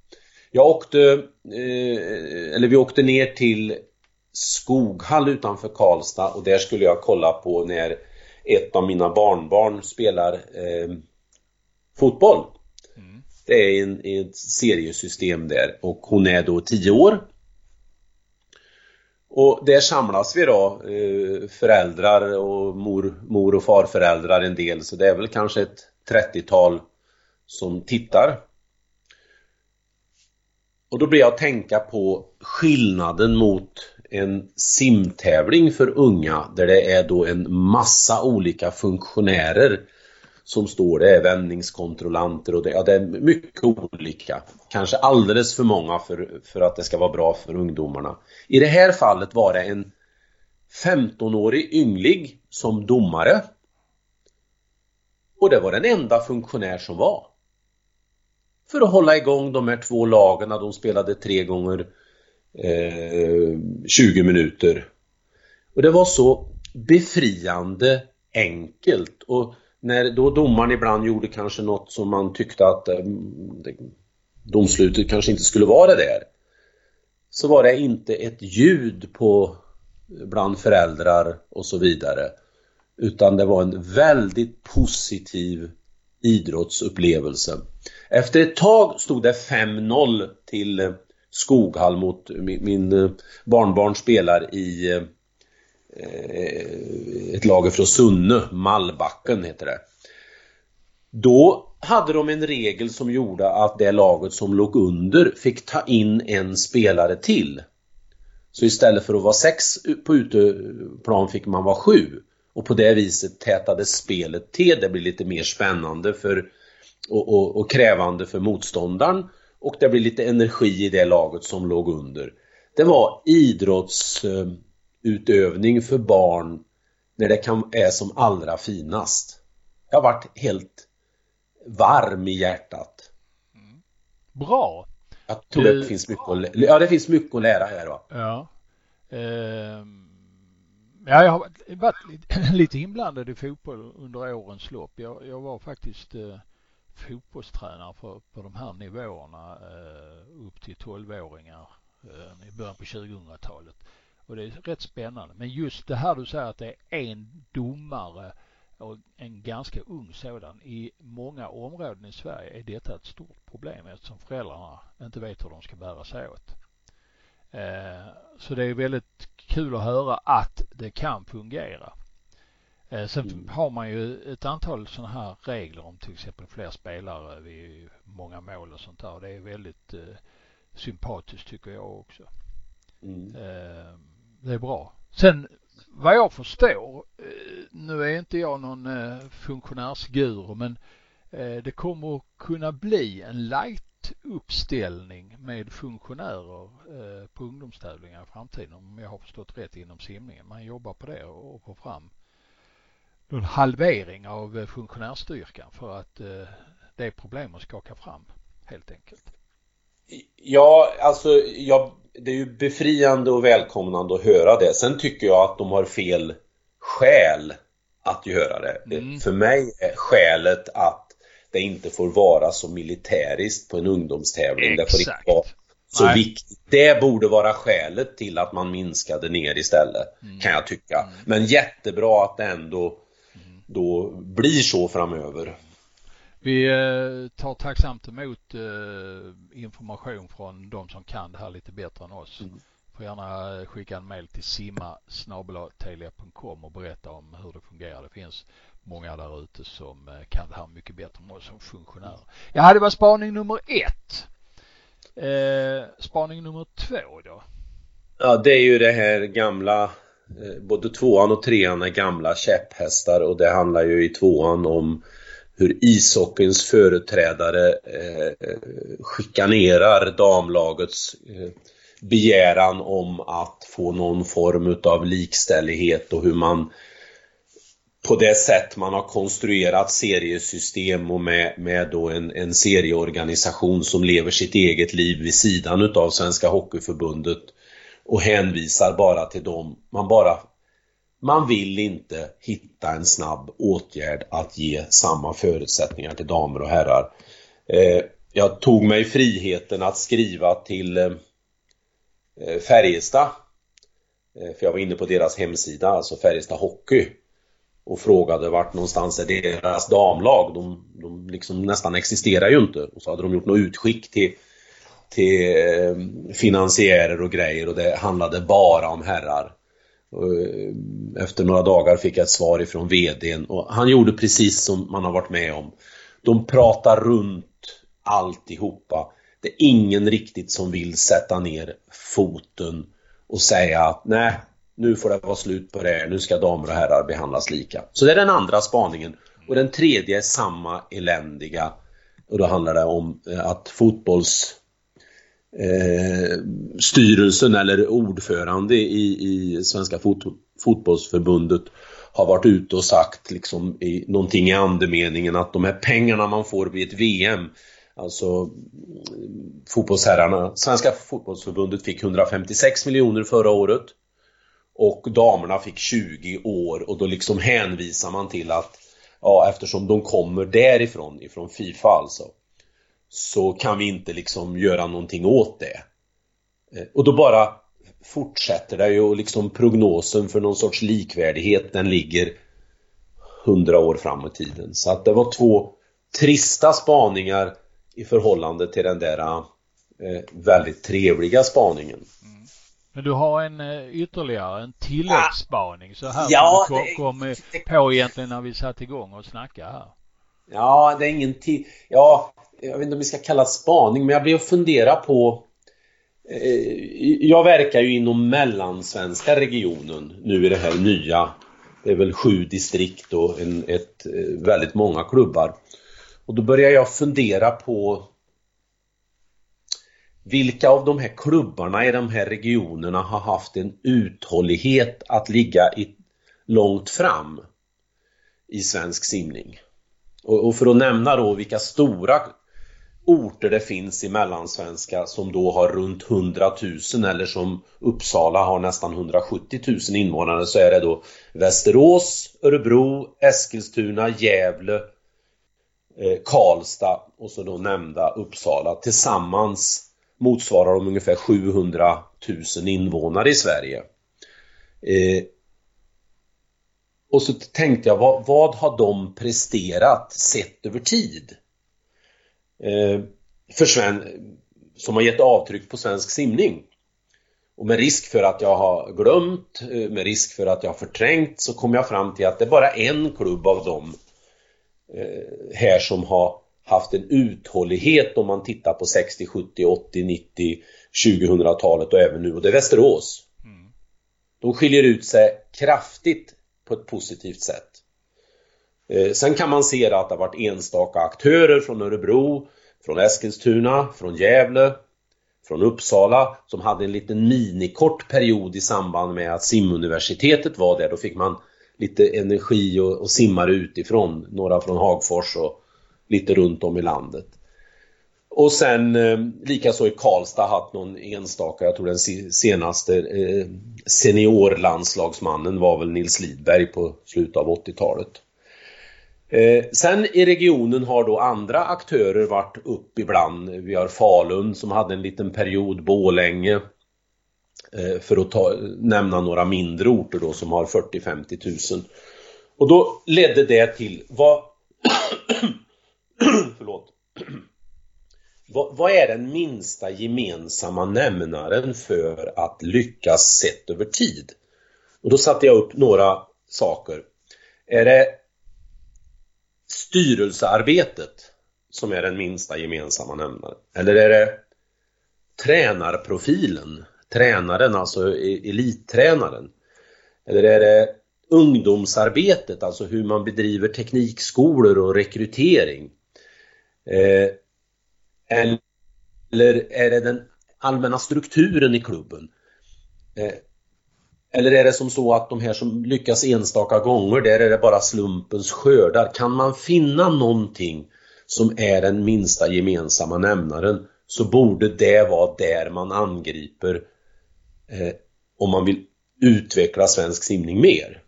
Jag åkte, eh, eller vi åkte ner till Skoghall utanför Karlstad och där skulle jag kolla på när ett av mina barnbarn spelar eh, fotboll. Mm. Det är en, ett seriesystem där och hon är då 10 år och där samlas vi då, eh, föräldrar och mor, mor och farföräldrar en del, så det är väl kanske ett 30-tal som tittar. Och då blir jag att tänka på skillnaden mot en simtävling för unga där det är då en massa olika funktionärer som står det är vändningskontrollanter och det, ja, det är mycket olika. Kanske alldeles för många för, för att det ska vara bra för ungdomarna. I det här fallet var det en 15-årig ynglig som domare. Och det var den enda funktionär som var. För att hålla igång de här två lagen, de spelade tre gånger eh, 20 minuter. Och det var så befriande enkelt och när då domaren ibland gjorde kanske något som man tyckte att eh, domslutet kanske inte skulle vara det där så var det inte ett ljud på bland föräldrar och så vidare utan det var en väldigt positiv idrottsupplevelse. Efter ett tag stod det 5-0 till Skoghall mot min, min eh, barnbarn spelar i Eh, ett lager från Sunne, Mallbacken heter det. Då hade de en regel som gjorde att det laget som låg under fick ta in en spelare till. Så istället för att vara sex på uteplan fick man vara sju. Och på det viset tätade spelet till. Det blir lite mer spännande för, och, och, och krävande för motståndaren. Och det blir lite energi i det laget som låg under. Det var idrotts eh, utövning för barn när det kan, är som allra finast. Jag har varit helt varm i hjärtat. Mm. Bra! Jag tror du... det finns mycket att, ja, det finns mycket att lära här va. Ja. Uh... Ja, jag har varit lite inblandad i fotboll under årens lopp. Jag, jag var faktiskt eh, fotbollstränare på, på de här nivåerna eh, upp till 12-åringar eh, i början på 2000-talet. Och det är rätt spännande. Men just det här du säger att det är en domare och en ganska ung sådan. I många områden i Sverige är detta ett stort problem eftersom föräldrarna inte vet hur de ska bära sig åt. Eh, så det är väldigt kul att höra att det kan fungera. Eh, sen mm. har man ju ett antal sådana här regler om till exempel fler spelare vid många mål och sånt där. Det är väldigt eh, sympatiskt tycker jag också. Mm det är bra. Sen vad jag förstår, eh, nu är inte jag någon eh, funktionärsguru men eh, det kommer att kunna bli en light uppställning med funktionärer på ungdomstävlingar i framtiden om jag har förstått rätt inom simningen. Man jobbar på det och får fram en halvering av funktionärstyrkan för att det är problem att skaka fram helt enkelt. Ja, alltså jag det är ju befriande och välkomnande att höra det. Sen tycker jag att de har fel skäl att göra det. Mm. För mig är skälet att det inte får vara så militäriskt på en ungdomstävling. Exakt. Det får inte vara så Nej. viktigt. Det borde vara skälet till att man minskade ner istället, mm. kan jag tycka. Mm. Men jättebra att det ändå. Då blir så framöver. Vi eh, tar tacksamt emot eh, information från de som kan det här lite bättre än oss. Mm. Får gärna skicka en mail till simma och berätta om hur det fungerar. Det finns många där ute som eh, kan det här mycket bättre än oss som funktionärer. Ja, det var spaning nummer ett. Eh, spaning nummer två då? Ja, det är ju det här gamla Eh, Eh, både tvåan och trean är gamla käpphästar och det handlar ju i tvåan om hur ishockeyns företrädare eh, chikanerar damlagets eh, begäran om att få någon form utav likställighet och hur man på det sätt man har konstruerat seriesystem och med, med då en, en serieorganisation som lever sitt eget liv vid sidan utav Svenska Hockeyförbundet och hänvisar bara till dem. Man bara man vill inte hitta en snabb åtgärd att ge samma förutsättningar till damer och herrar. Eh, jag tog mig friheten att skriva till eh, Färjestad. Eh, för jag var inne på deras hemsida, alltså Färjestad Hockey. Och frågade vart någonstans är deras damlag. De, de liksom nästan existerar ju inte. Och så hade de gjort något utskick till, till eh, finansiärer och grejer och det handlade bara om herrar. Eh, efter några dagar fick jag ett svar ifrån VDn och han gjorde precis som man har varit med om. De pratar runt alltihopa. Det är ingen riktigt som vill sätta ner foten och säga att nej, nu får det vara slut på det här, nu ska damer och herrar behandlas lika. Så det är den andra spaningen. Och den tredje är samma eländiga. Och då handlar det om eh, att fotbolls eh, styrelsen eller ordförande i, i Svenska fot, fotbollsförbundet har varit ute och sagt liksom i, någonting i andemeningen att de här pengarna man får vid ett VM Alltså mm, fotbollsherrarna, Svenska fotbollsförbundet fick 156 miljoner förra året och damerna fick 20 år och då liksom hänvisar man till att ja, eftersom de kommer därifrån, ifrån Fifa alltså så kan vi inte liksom göra någonting åt det. Eh, och då bara fortsätter det ju och liksom prognosen för någon sorts likvärdighet den ligger hundra år fram i tiden. Så att det var två trista spaningar i förhållande till den där eh, väldigt trevliga spaningen. Mm. Men du har en eh, ytterligare, en tilläggsspaning så här ja, som du kom, det, på egentligen när vi satte igång och snackade här. Ja, det är ingen tid. Ja, jag vet inte om vi ska kalla spaning, men jag blev att fundera på eh, jag verkar ju inom mellansvenska regionen nu i det här nya Det är väl sju distrikt och en, ett, eh, väldigt många klubbar Och då börjar jag fundera på Vilka av de här klubbarna i de här regionerna har haft en uthållighet att ligga i, långt fram i svensk simning? Och, och för att nämna då vilka stora orter det finns i Mellansvenska som då har runt 100 000 eller som Uppsala har nästan 170 000 invånare så är det då Västerås, Örebro, Eskilstuna, Gävle, eh, Karlstad och så då nämnda Uppsala. Tillsammans motsvarar de ungefär 700 000 invånare i Sverige. Eh, och så tänkte jag, vad, vad har de presterat sett över tid? eh, för Sven, som har gett avtryck på svensk simning. Och med risk för att jag har glömt, eh, med risk för att jag har förträngt så kom jag fram till att det är bara en klubb av dem eh, här som har haft en uthållighet om man tittar på 60, 70, 80, 90, 2000-talet och även nu och det är Västerås. Mm. De skiljer ut sig kraftigt på ett positivt sätt. Eh, sen kan man se att det har varit enstaka aktörer från Örebro, från Eskilstuna, från Gävle, från Uppsala som hade en liten minikort period i samband med att simuniversitetet var där. Då fick man lite energi och, och simmare utifrån, några från Hagfors och lite runt om i landet. Och sen eh, likaså i Karlstad haft någon enstaka, jag tror den senaste eh, seniorlandslagsmannen var väl Nils Lidberg på slutet av 80-talet. Eh, sen i regionen har då andra aktörer varit upp ibland. Vi har Falun som hade en liten period, Bålänge. Eh, för att ta, nämna några mindre orter då som har 40-50 000. Och då ledde det till, vad... (clears throat) vad, vad är den minsta gemensamma nämnaren för att lyckas sett över tid? Och då satte jag upp några saker. Är det styrelsearbetet som är den minsta gemensamma nämnaren? Eller är det tränarprofilen? Tränaren, alltså e-, elittränaren? Eller är det ungdomsarbetet, alltså hur man bedriver teknikskolor och rekrytering? Eh, eller är det den allmänna strukturen i klubben? Eh, eller är det som så att de här som lyckas enstaka gånger, där är det bara slumpens skördar? Kan man finna någonting som är den minsta gemensamma nämnaren så borde det vara där man angriper eh, om man vill utveckla svensk simning mer.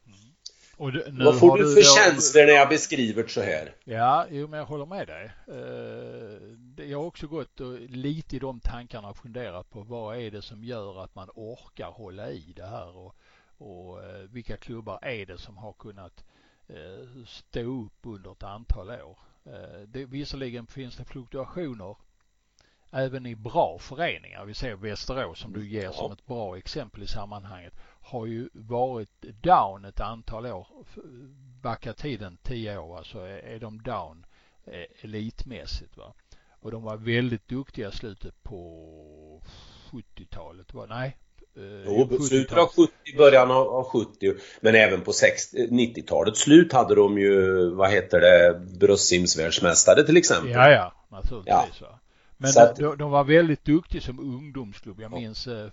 Mm. Vad får du för då... känslor när jag beskriver det så här? Ja, jo, men jag håller med dig. Eh, jag har också gått och lite i de tankarna och funderat på vad är det som gör att man orkar hålla i det här och, och eh, vilka klubbar är det som har kunnat eh, stå upp under ett antal år. Det, visserligen finns det fluktuationer även i bra föreningar. Vi ser Västerås som du ger som ett bra exempel i sammanhanget har ju varit down ett antal år. Backa tiden tio år alltså är de down eh, elitmässigt va. Och de var väldigt duktiga i slutet på 70-talet. Nej, eh, Jo, slutet av 70, början av 70 men även på 90-talet slut hade de ju, vad heter det, bröstsimsvärldsmästare till exempel. Ja, ja, naturligtvis. Ja. Men att... de, de, var väldigt duktiga som ungdomsklubb. Jag minns eh,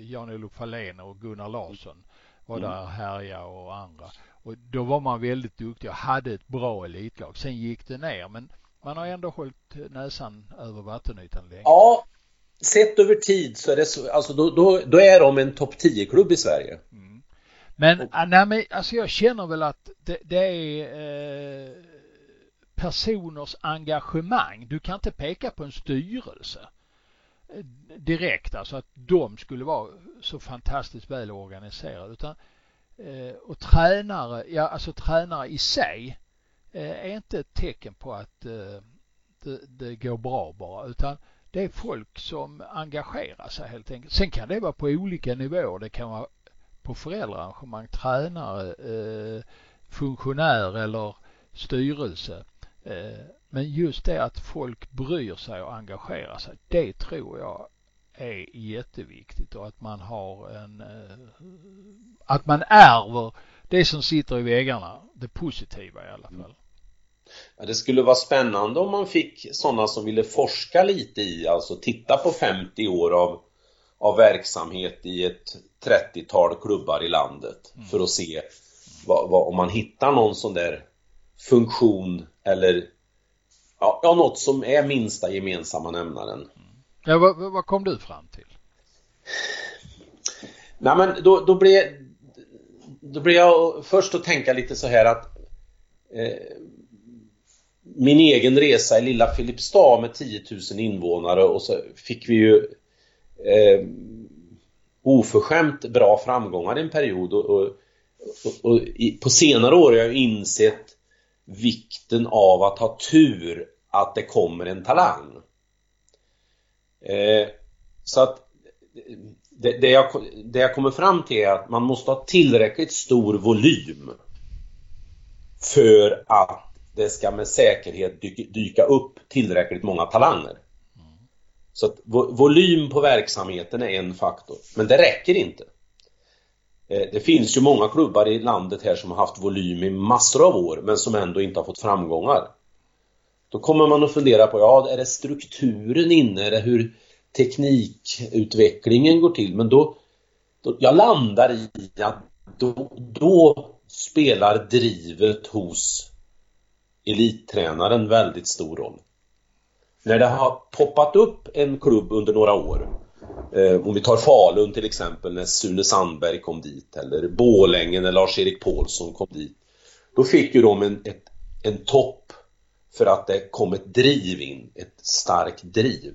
Jan-Olof Fahlén och Gunnar Larsson var mm. där härja och andra. Och då var man väldigt duktig och hade ett bra elitlag. Sen gick det ner men man har ändå hållit näsan över vattenytan länge. Ja, sett över tid så är det så, alltså då, då, då är de en topp 10-klubb i Sverige. Mm. Men, och... nej, men alltså jag känner väl att det, det är eh, personers engagemang. Du kan inte peka på en styrelse eh, direkt, alltså att de skulle vara så fantastiskt väl organiserade utan eh, och tränare, ja alltså tränare i sig Eh, är inte ett tecken på att eh, det, det går bra bara utan det är folk som engagerar sig helt enkelt. Sen kan det vara på olika nivåer. Det kan vara på föräldraarrangemang, tränare, eh, funktionär eller styrelse. Men just det att folk bryr sig och engagerar sig, det tror jag är jätteviktigt och att man har en, att man ärver det som sitter i väggarna, det positiva i alla fall. Ja, det skulle vara spännande om man fick sådana som ville forska lite i, alltså titta på 50 år av, av verksamhet i ett 30-tal klubbar i landet mm. för att se vad, vad, om man hittar någon sån där funktion eller ja, ja, något som är minsta gemensamma nämnaren. Ja, vad, vad kom du fram till? Nej men då, då blev då blev jag först att tänka lite så här att eh, min egen resa i lilla Filipstad med 10 000 invånare och så fick vi ju eh, oförskämt bra framgångar i en period och, och, och, och i, på senare år har jag insett vikten av att ha tur att det kommer en talang. Eh, så att det, det, jag, det jag kommer fram till är att man måste ha tillräckligt stor volym för att det ska med säkerhet dyka, upp tillräckligt många talanger. Så att volym på verksamheten är en faktor, men det räcker inte. Eh, det finns ju många klubbar i landet här som har haft volym i massor av år men som ändå inte har fått framgångar. Då kommer man att fundera på, ja, är det strukturen inne? Är det hur teknikutvecklingen går till? Men då, då jag landar i att då, då spelar drivet hos elittränaren väldigt stor roll. När det har poppat upp en klubb under några år Eh, om vi tar Falun till exempel när Sune Sandberg kom dit eller Bålänge när Lars-Erik Paulsson kom dit. Då fick ju de en, ett, en topp för att det kom ett driv in, ett starkt driv.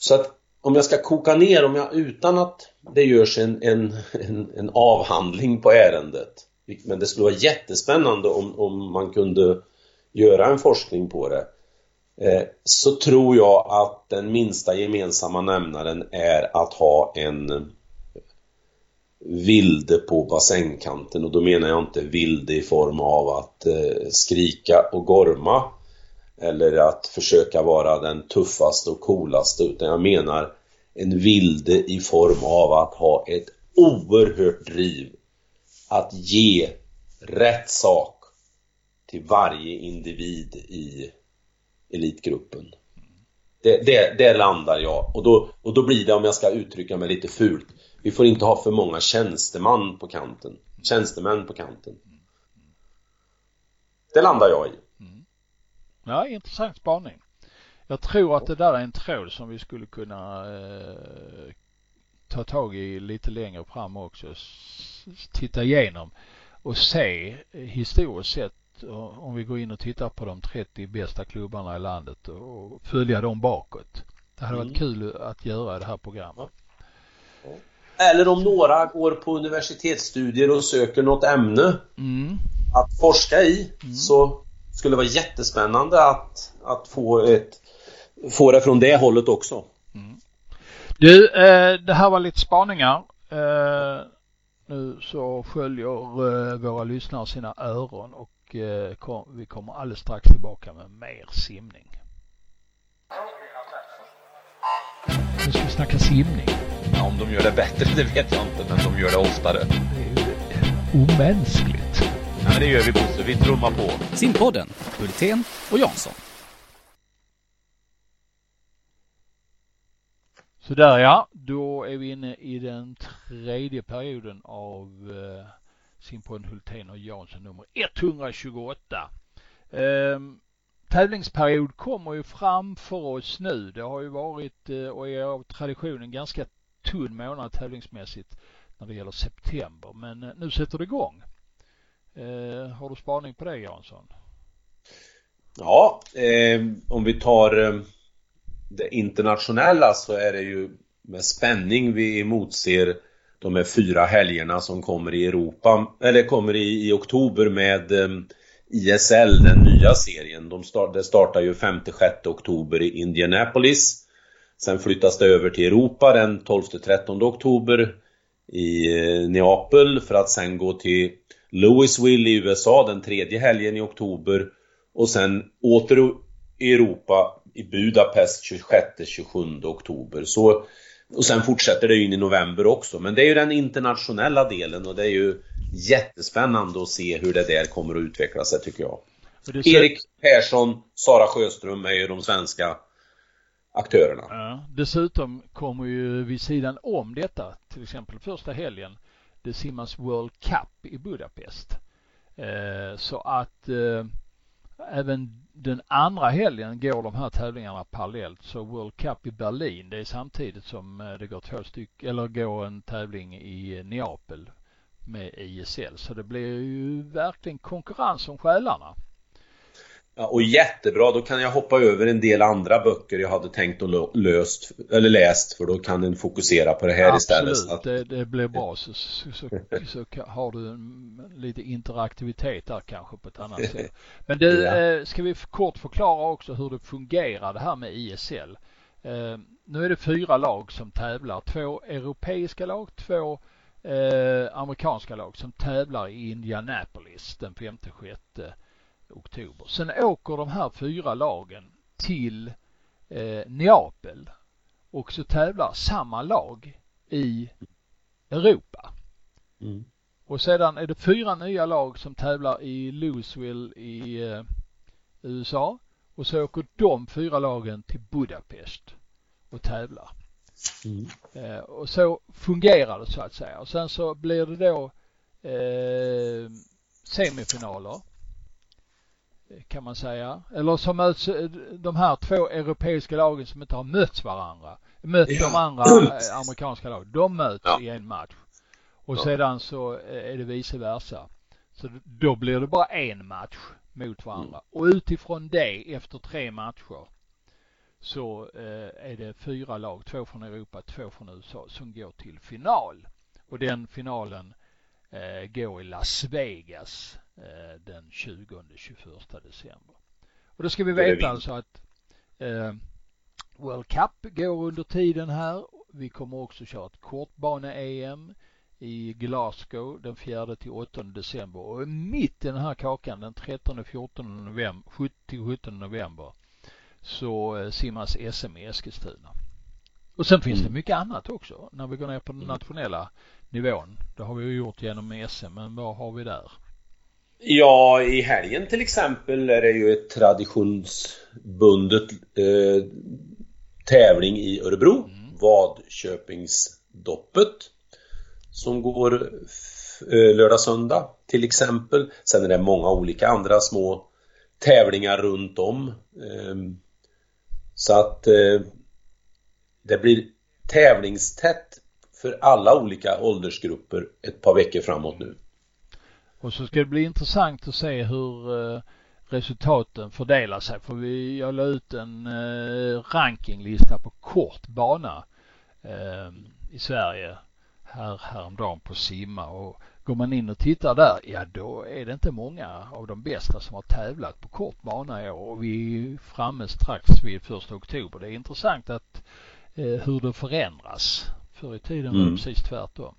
Så att om jag ska koka ner, om jag utan att det görs en, en, en, en avhandling på ärendet men det skulle vara jättespännande om, om man kunde göra en forskning på det. Eh, så tror jag att den minsta gemensamma nämnaren är att ha en vilde på bassängkanten. Och då menar jag inte vilde i form av att eh, skrika och gorma eller att försöka vara den tuffaste och coolaste utan jag menar en vilde i form av att ha ett oerhört driv att ge rätt sak till varje individ i elitgruppen. Det, det, det landar jag och då, och då blir det, om jag ska uttrycka mig lite fult, vi får inte ha för många tjänsteman på kanten. Tjänstemän på kanten. Det landar jag i. Mm. Ja, intressant spaning. Jag tror att det där är en tråd som vi skulle kunna eh, ta tag i lite längre fram också. Titta igenom och se historiskt sett om vi går in och tittar på de 30 bästa klubbarna i landet och följa dem bakåt. Det hade mm. varit kul att göra det här programmet. Eller om några går på universitetsstudier och söker något ämne mm. att forska i mm. så skulle det vara jättespännande att, att få, ett, få det från det hållet också. Du, eh, det här var lite spaningar. Eh, nu så sköljer eh, våra lyssnare sina öron och eh, kom, vi kommer alldeles strax tillbaka med mer simning. Nu ska vi snacka simning. Ja, om de gör det bättre, det vet jag inte, men de gör det oftare. Det är ju omänskligt. Ja, men det gör vi Bosse, vi trummar på. Simpodden, Hultén och Jansson. Sådär ja, då är vi inne i den tredje perioden av eh, Simpodden Hultén och Jansson nummer 128. Eh, tävlingsperiod kommer ju framför oss nu. Det har ju varit eh, och är av tradition en ganska tunn månad tävlingsmässigt när det gäller september. Men eh, nu sätter det igång. Eh, har du spaning på det Jansson? Ja, eh, om vi tar eh, det internationella så är det ju med spänning vi emotser de här fyra helgerna som kommer i Europa, eller kommer i, i oktober med ehm, ISL, den nya serien. De start, det startar ju 5-6 oktober i Indianapolis. Sen flyttas det över till Europa den 12-13 oktober i eh, Neapel för att sen gå till Louisville i USA den tredje helgen i oktober och sen åter i Europa i Budapest 26-27 oktober. Så, och sen fortsätter det in i november också. Men det är ju den internationella delen och det är ju jättespännande att se hur det där kommer att utveckla sig tycker jag. Erik Persson, Sara Sjöström är ju de svenska aktörerna. Ja, dessutom kommer ju vid sidan om detta, till exempel första helgen, det simmas World Cup i Budapest. Eh, så att eh, även den andra helgen går de här tävlingarna parallellt. Så World Cup i Berlin det är samtidigt som eh, det går två stycken, eller går en tävling i eh, Neapel med ISL. Så det blir ju verkligen konkurrens om själarna. Och jättebra, då kan jag hoppa över en del andra böcker jag hade tänkt att löst, eller läst för då kan en fokusera på det här Absolut, istället. Absolut, det, det blir bra så, så, så, så, har du en, lite interaktivitet där kanske på ett annat sätt. (laughs) Men du, ja. Eh, ska vi kort förklara också hur det fungerar det här med ISL. Eh, nu är det fyra lag som tävlar, två europeiska lag, två eh, amerikanska lag som tävlar i Indianapolis den femte, sjätte oktober. Sen åker de här fyra lagen till eh, Neapel och så tävlar samma lag i Europa. Mm. Och sedan är det fyra nya lag som tävlar i Louisville i eh, USA och så åker de fyra lagen till Budapest och tävlar. Mm. Eh, och så fungerar det så att säga. Och sen så blir det då eh, semifinaler kan man säga. Eller så möts eh, de här två europeiska lagen som inte har mötts varandra. Mött ja. de andra eh, (clears throat) amerikanska lagen. De möts ja. i en match. Och ja. sedan så eh, är det vice versa. Så då blir det bara en match mot varandra. Mm. Och utifrån det efter tre matcher så är det fyra lag, två från Europa, två från USA som går till final. Och den finalen går i Las Vegas den 20-21 december. Och då ska vi veta alltså att eh, World Cup går under tiden här. Vi kommer också köra ett kortbane-EM i Glasgow den 4 till 8 december och mitt i den här kakan den 13 14 november, 17 november så eh, simmas SM i Eskilstuna. Och sen finns mm. det mycket annat också när vi går ner på den mm. nationella nivån. Det har vi ju gjort genom SM, men vad har vi där? Ja, i helgen till exempel är det ju ett traditionsbundet eh, tävling i Örebro. Mm. Vadköpingsdoppet. Som går eh, lördag, söndag till exempel. Sen är det många olika andra små tävlingar runt om. Eh, så att eh, det blir tävlingstätt för alla olika åldersgrupper ett par veckor framåt nu. Och så ska det bli intressant att se hur eh, resultaten fördelar sig. För vi, jag la ut en eh, rankinglista på kort bana eh, i Sverige här, häromdagen på simma och går man in och tittar där, ja då är det inte många av de bästa som har tävlat på kort bana i år och vi är framme strax vid första oktober. Det är intressant att eh, hur det förändras. Förr i tiden var det mm. precis tvärtom.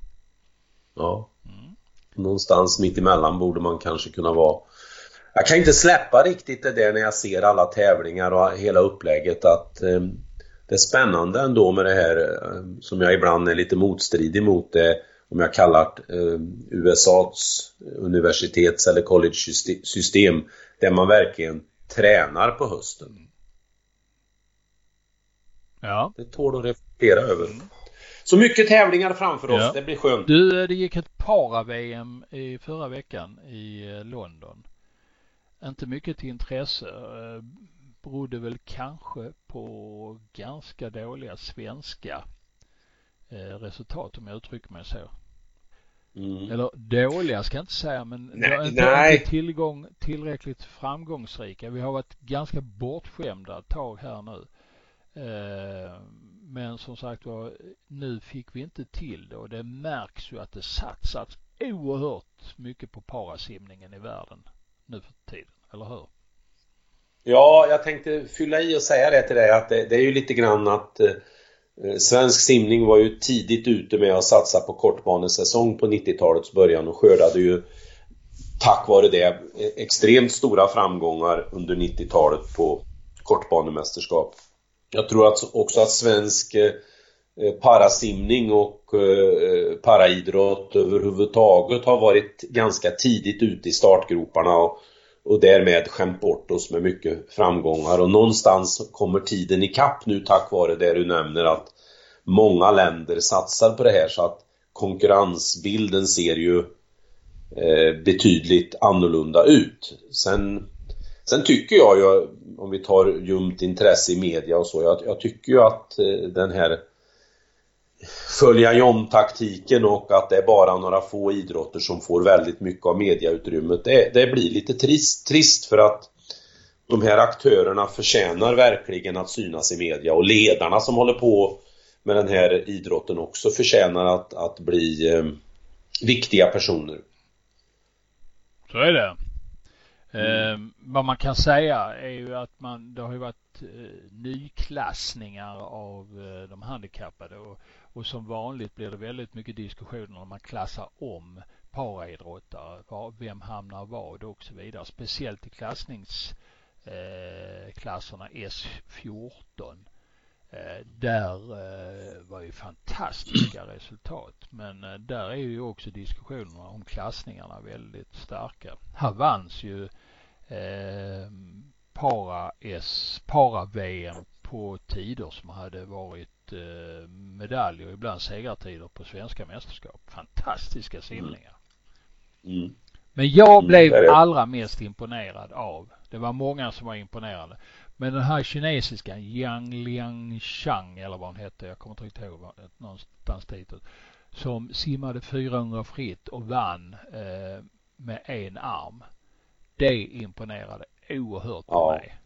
Ja. Mm. Någonstans mitt emellan borde man kanske kunna vara. Jag kan inte släppa riktigt det där när jag ser alla tävlingar och hela upplägget att eh, det är spännande ändå med det här eh, som jag ibland är lite motstridig mot det om jag kallar eh, USAs universitets eller college-system där man verkligen tränar på hösten. Ja. Det tål att reflektera över. Så mycket tävlingar framför oss, ja. det blir skönt. Du, det gick ett para-VM i förra veckan i eh, London. Inte mycket till intresse. Eh, berodde väl kanske på ganska dåliga svenska eh, resultat om jag uttrycker mig så. Mm. Eller dåliga ska jag inte säga men nej, inte, nej. inte tillgång, tillräckligt framgångsrika. Vi har varit ganska bortskämda ett tag här nu. Men som sagt var, nu fick vi inte till det och det märks ju att det satsats oerhört mycket på parasimningen i världen nu för tiden, eller hur? Ja, jag tänkte fylla i och säga det till dig att det, det är ju lite grann att eh, Svensk simning var ju tidigt ute med att satsa på kortbanesäsong på 90-talets början och skördade ju tack vare det e-, extremt stora framgångar under 90-talet på kortbanemästerskap. Jag tror att också att svensk eh, eh, parasimning och eh, paraidrott överhuvudtaget har varit ganska tidigt ute i startgroparna och, och därmed skämt bort oss med mycket framgångar och någonstans kommer tiden ikapp nu tack vare det du nämner att många länder satsar på det här så att konkurrensbilden ser ju betydligt annorlunda ut. Sen Sen tycker jag ju, om vi tar ljumt intresse i media och så, jag, jag tycker ju att eh, den här följa John-taktiken och att det är bara några få idrotter som får väldigt mycket av mediautrymmet. Det, det blir lite trist, trist för att de här aktörerna förtjänar verkligen att synas i media och ledarna som håller på med den här idrotten också förtjänar att, att bli eh, viktiga personer. Så är det. Mm. Eh, vad man kan säga är ju att man, det har ju varit eh, nyklassningar av eh, de handikappade och, och som vanligt blir det väldigt mycket diskussioner när man klassar om paraidrottare. Vem hamnar vad och så vidare. Speciellt i klassningsklasserna eh, S14. Eh, där eh, var ju fantastiska resultat. Men där är ju också diskussionerna om klassningarna väldigt starka. Här vanns ju eh, para-S, para-VM på tider som hade varit eh, medaljer, ibland segertider på svenska mästerskap. Fantastiska simningar. Mm. Mm. Men jag mm, blev mm, allra mest imponerad av, det var många som var imponerade, men den här kinesiska Yang Liangshang eller vad hon hette, jag kommer inte ihåg någonstans ditåt, som simmade 400 fritt och vann eh, med en arm det imponerade oerhört på ja. mig.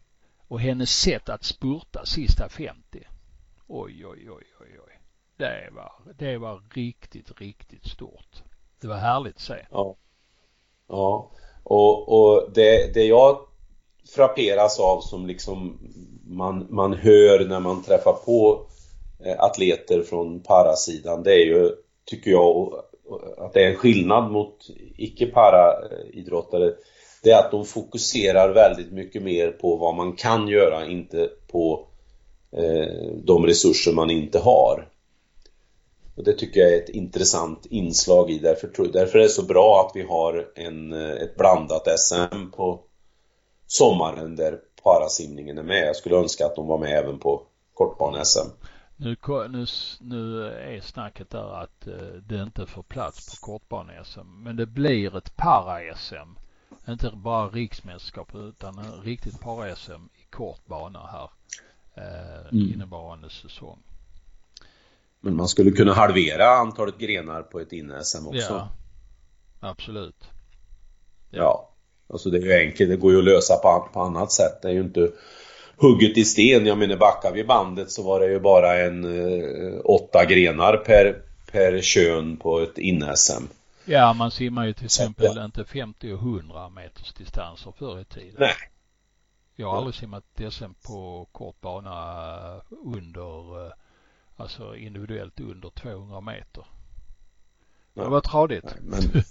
Och hennes sätt att spurta sista 50. Oj, oj, oj, oj, oj. Det var, det var riktigt, riktigt stort. Det var härligt att se. Ja. Ja. Och, och det, det jag frapperas av som liksom man, man hör när man träffar på eh, atleter från parasidan det är ju, tycker jag, att det är en skillnad mot icke-paraidrottare det är att de fokuserar väldigt mycket mer på vad man kan göra, inte på eh, de resurser man inte har. Och det tycker jag är ett intressant inslag i. Därför, därför är det så bra att vi har en, eh, ett blandat SM på sommaren där parasimningen är med. Jag skulle önska att de var med även på kortbane-SM. Nu, nu, nu är snacket där att eh, det inte får plats på kortbane-SM. Men det blir ett para-SM. Inte bara riksmästerskap utan en riktigt para-SM i kort bana här eh, mm. innevarande säsong. Men man skulle kunna halvera antalet grenar på ett inne-SM också. Ja, absolut. Ja. ja. Alltså det är ju enkelt, det går ju att lösa på, på annat sätt. Det är ju inte hugget i sten. Jag menar backar vi bandet så var det ju bara en eh, åtta grenar per, per kön på ett inne-SM. Ja, man simmar ju till exempel ja. inte 50 och 100 meters distanser förr i tiden. Nej. Jag har aldrig simmat SM på kort bana under, eh, alltså individuellt under 200 meter. Det var tradigt. Men, (laughs)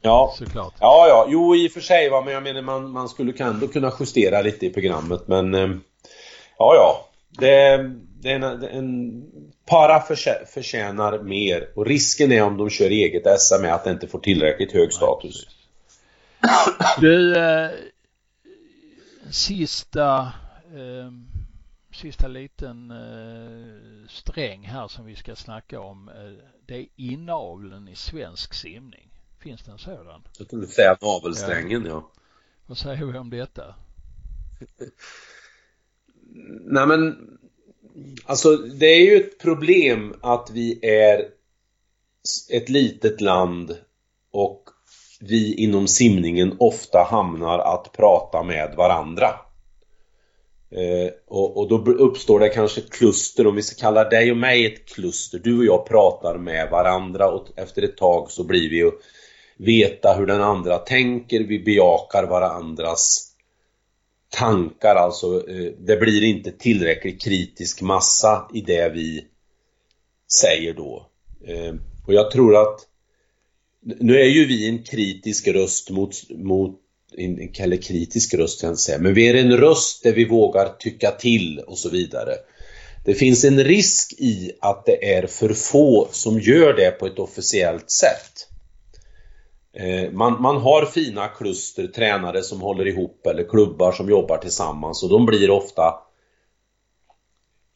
Ja, Såklart. ja, ja, jo i och för sig va, men jag menar man, man skulle ändå kunna justera lite i programmet men eh, Ja, ja. Det, det är en, en para förtjänar mer och risken är om de kör eget SM är att det inte får tillräckligt hög status. Du, eh, sista eh, sista liten eh, sträng här som vi ska snacka om. Eh, det är inavlen i svensk simning. Finns det en sådan? Jag kunde säga navelsträngen, ja. ja. Vad säger vi om detta? (laughs) Nej men Alltså det är ju ett problem att vi är ett litet land och vi inom simningen ofta hamnar att prata med varandra. Eh, och, och, då uppstår det kanske kluster, om vi ska kalla dig och mig ett kluster. Du och jag pratar med varandra och efter ett tag så blir vi ju veta hur den andra tänker, vi bejakar varandras tankar alltså. Eh, det blir inte tillräckligt kritisk massa i det vi säger då. Eh, och jag tror att nu är ju vi en kritisk röst mot, mot eller kritisk röst kan jag inte säga, men vi är en röst där vi vågar tycka till och så vidare. Det finns en risk i att det är för få som gör det på ett officiellt sätt. Eh, man, man har fina kluster, tränare som håller ihop eller klubbar som jobbar tillsammans och de blir ofta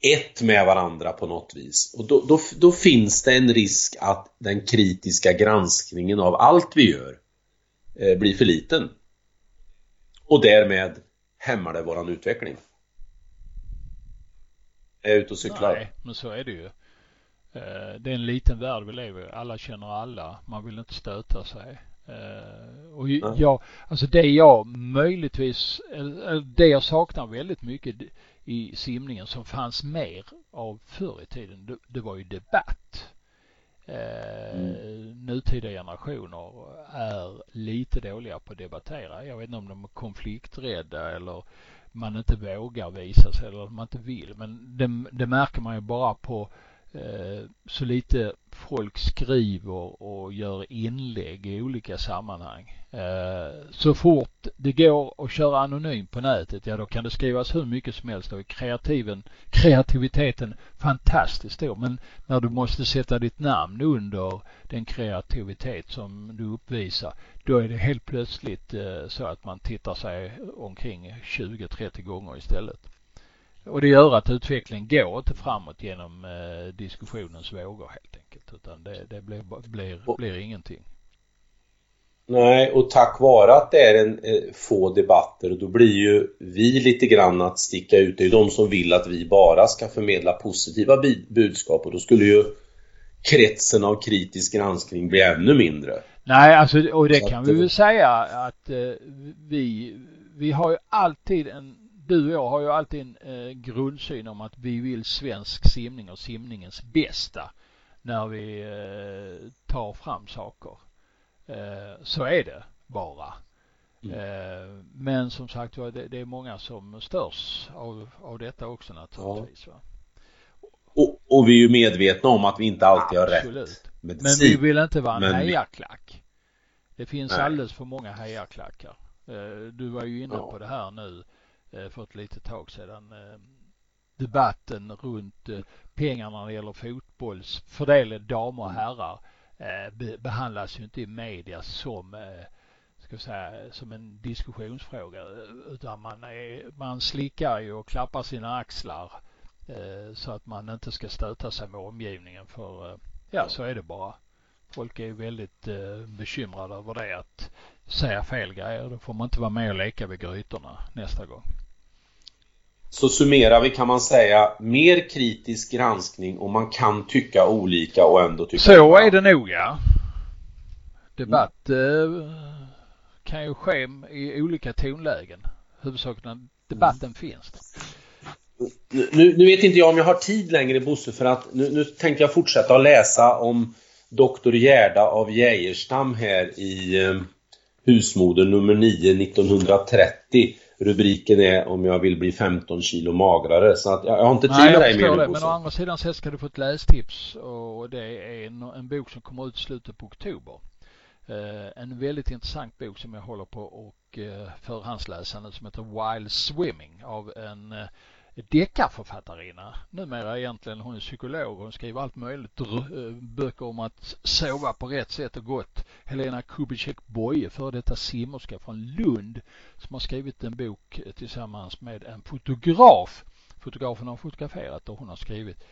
ett med varandra på något vis. Och då, då, då, finns det en risk att den kritiska granskningen av allt vi gör eh, blir för liten. Och därmed hämmar det våran utveckling. Är jag ute och cyklar? Nej, men så är det ju. Eh, det är en liten värld vi lever i. Alla känner alla. Man vill inte stöta sig. Uh, och jag, alltså det jag möjligtvis, eller det jag saknar väldigt mycket i simningen som fanns mer av förr i tiden, det, var ju debatt. Mm. Nutida generationer är lite dåliga på att debattera. Jag vet inte om de är konflikträdda eller man inte vågar visa sig eller man inte vill. Men det, det märker man ju bara på Eh, Eh, så lite folk skriver och gör inlägg i olika sammanhang. Eh, så fort det går att köra anonymt på nätet, ja då kan det skrivas hur mycket som helst. Då är kreativen, kreativiteten fantastiskt stor. Men när du måste sätta ditt namn under den kreativitet som du uppvisar, då är det helt plötsligt eh, så att man tittar sig omkring 20-30 gånger istället. Och det gör att utvecklingen går inte framåt genom eh, diskussionens vågor helt enkelt. Utan det, det blir, blir, blir ingenting. Nej, och tack vare att det är en eh, få debatter, då blir ju vi lite grann att sticka ut. Det är ju de som vill att vi bara ska förmedla positiva budskap och då skulle ju kretsen av kritisk granskning bli ännu mindre. Nej, alltså och det Så kan vi väl säga att eh, vi, vi har ju alltid en du och jag har ju alltid en eh, grundsyn om att vi vill svensk simning och simningens bästa när vi eh, tar fram saker. Eh, så är det bara. Mm. Eh, men som sagt var, det, det, är många som störs av, av detta också naturligtvis. Ja. Och, och, vi är ju medvetna om att vi inte alltid Absolut. har rätt. Men vi vill inte vara en hejarklack. Det finns Nej. alldeles för många hejarklackar. Eh, du var ju inne ja. på det här nu för ett litet tag sedan. Eh, debatten runt eh, pengarna när det gäller fotboll fotbollsfördelen damer och herrar eh, behandlas ju inte i media som eh, ska säga, som en diskussionsfråga utan man, är, man slickar ju och klappar sina axlar eh, så att man inte ska stöta sig med omgivningen för eh, ja så är det bara. Folk är väldigt eh, bekymrade över det att säga fel grejer. Då får man inte vara med och leka vid grytorna nästa gång. Så summerar vi kan man säga mer kritisk granskning och man kan tycka olika och ändå tycka Så är det nog ja. Debatt mm. eh, kan ju ske i olika tonlägen. Huvudsaken debatten mm. finns. Nu, nu, vet inte jag om jag har tid längre Bosse för att nu, nu tänkte jag fortsätta att läsa om Doktor Gerda av Geijerstam här i eh, Husmoder nummer 9 1930. Rubriken är om jag vill bli 15 kilo magrare. Så att jag, jag har inte tid med dig mer det, Men å andra sidan så ska du få ett lästips och det är en, en bok som kommer ut i slutet på oktober. Eh, en väldigt intressant bok som jag håller på och eh, förhandsläsa nu som heter Wild Swimming av en eh, deckarförfattarinna. Numera egentligen hon är psykolog och hon skriver allt möjligt. Eh, böcker om att sova på rätt sätt och gott. Helena Kubicek Boye, före detta simmerska från Lund, som har skrivit en bok tillsammans med en fotograf. Fotografen har fotograferat och hon har skrivit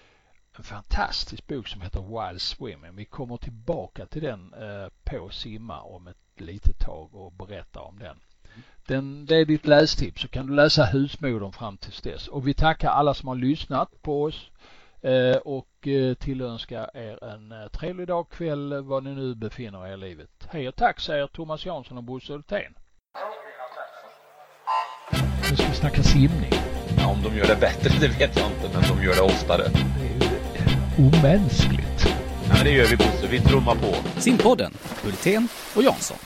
en fantastisk bok som heter Wild Swimming. Vi kommer tillbaka till den eh, på Simma om ett litet tag och berätta om den den. Det är ditt lästips så kan du läsa Husmodern fram tills dess. Och vi tackar alla som har lyssnat på oss eh, och eh, tillönskar er en trevlig dag, kväll, var ni nu befinner er i livet. Hej och tack säger Thomas Jansson och Bosse Hultén. Nu ska vi snacka simning. Ja, om de gör det bättre det vet jag inte, men de gör det oftare. Det är omänskligt. Ja, det gör vi Bosse. Vi trummar på. Simpodden, Hultén och Jansson.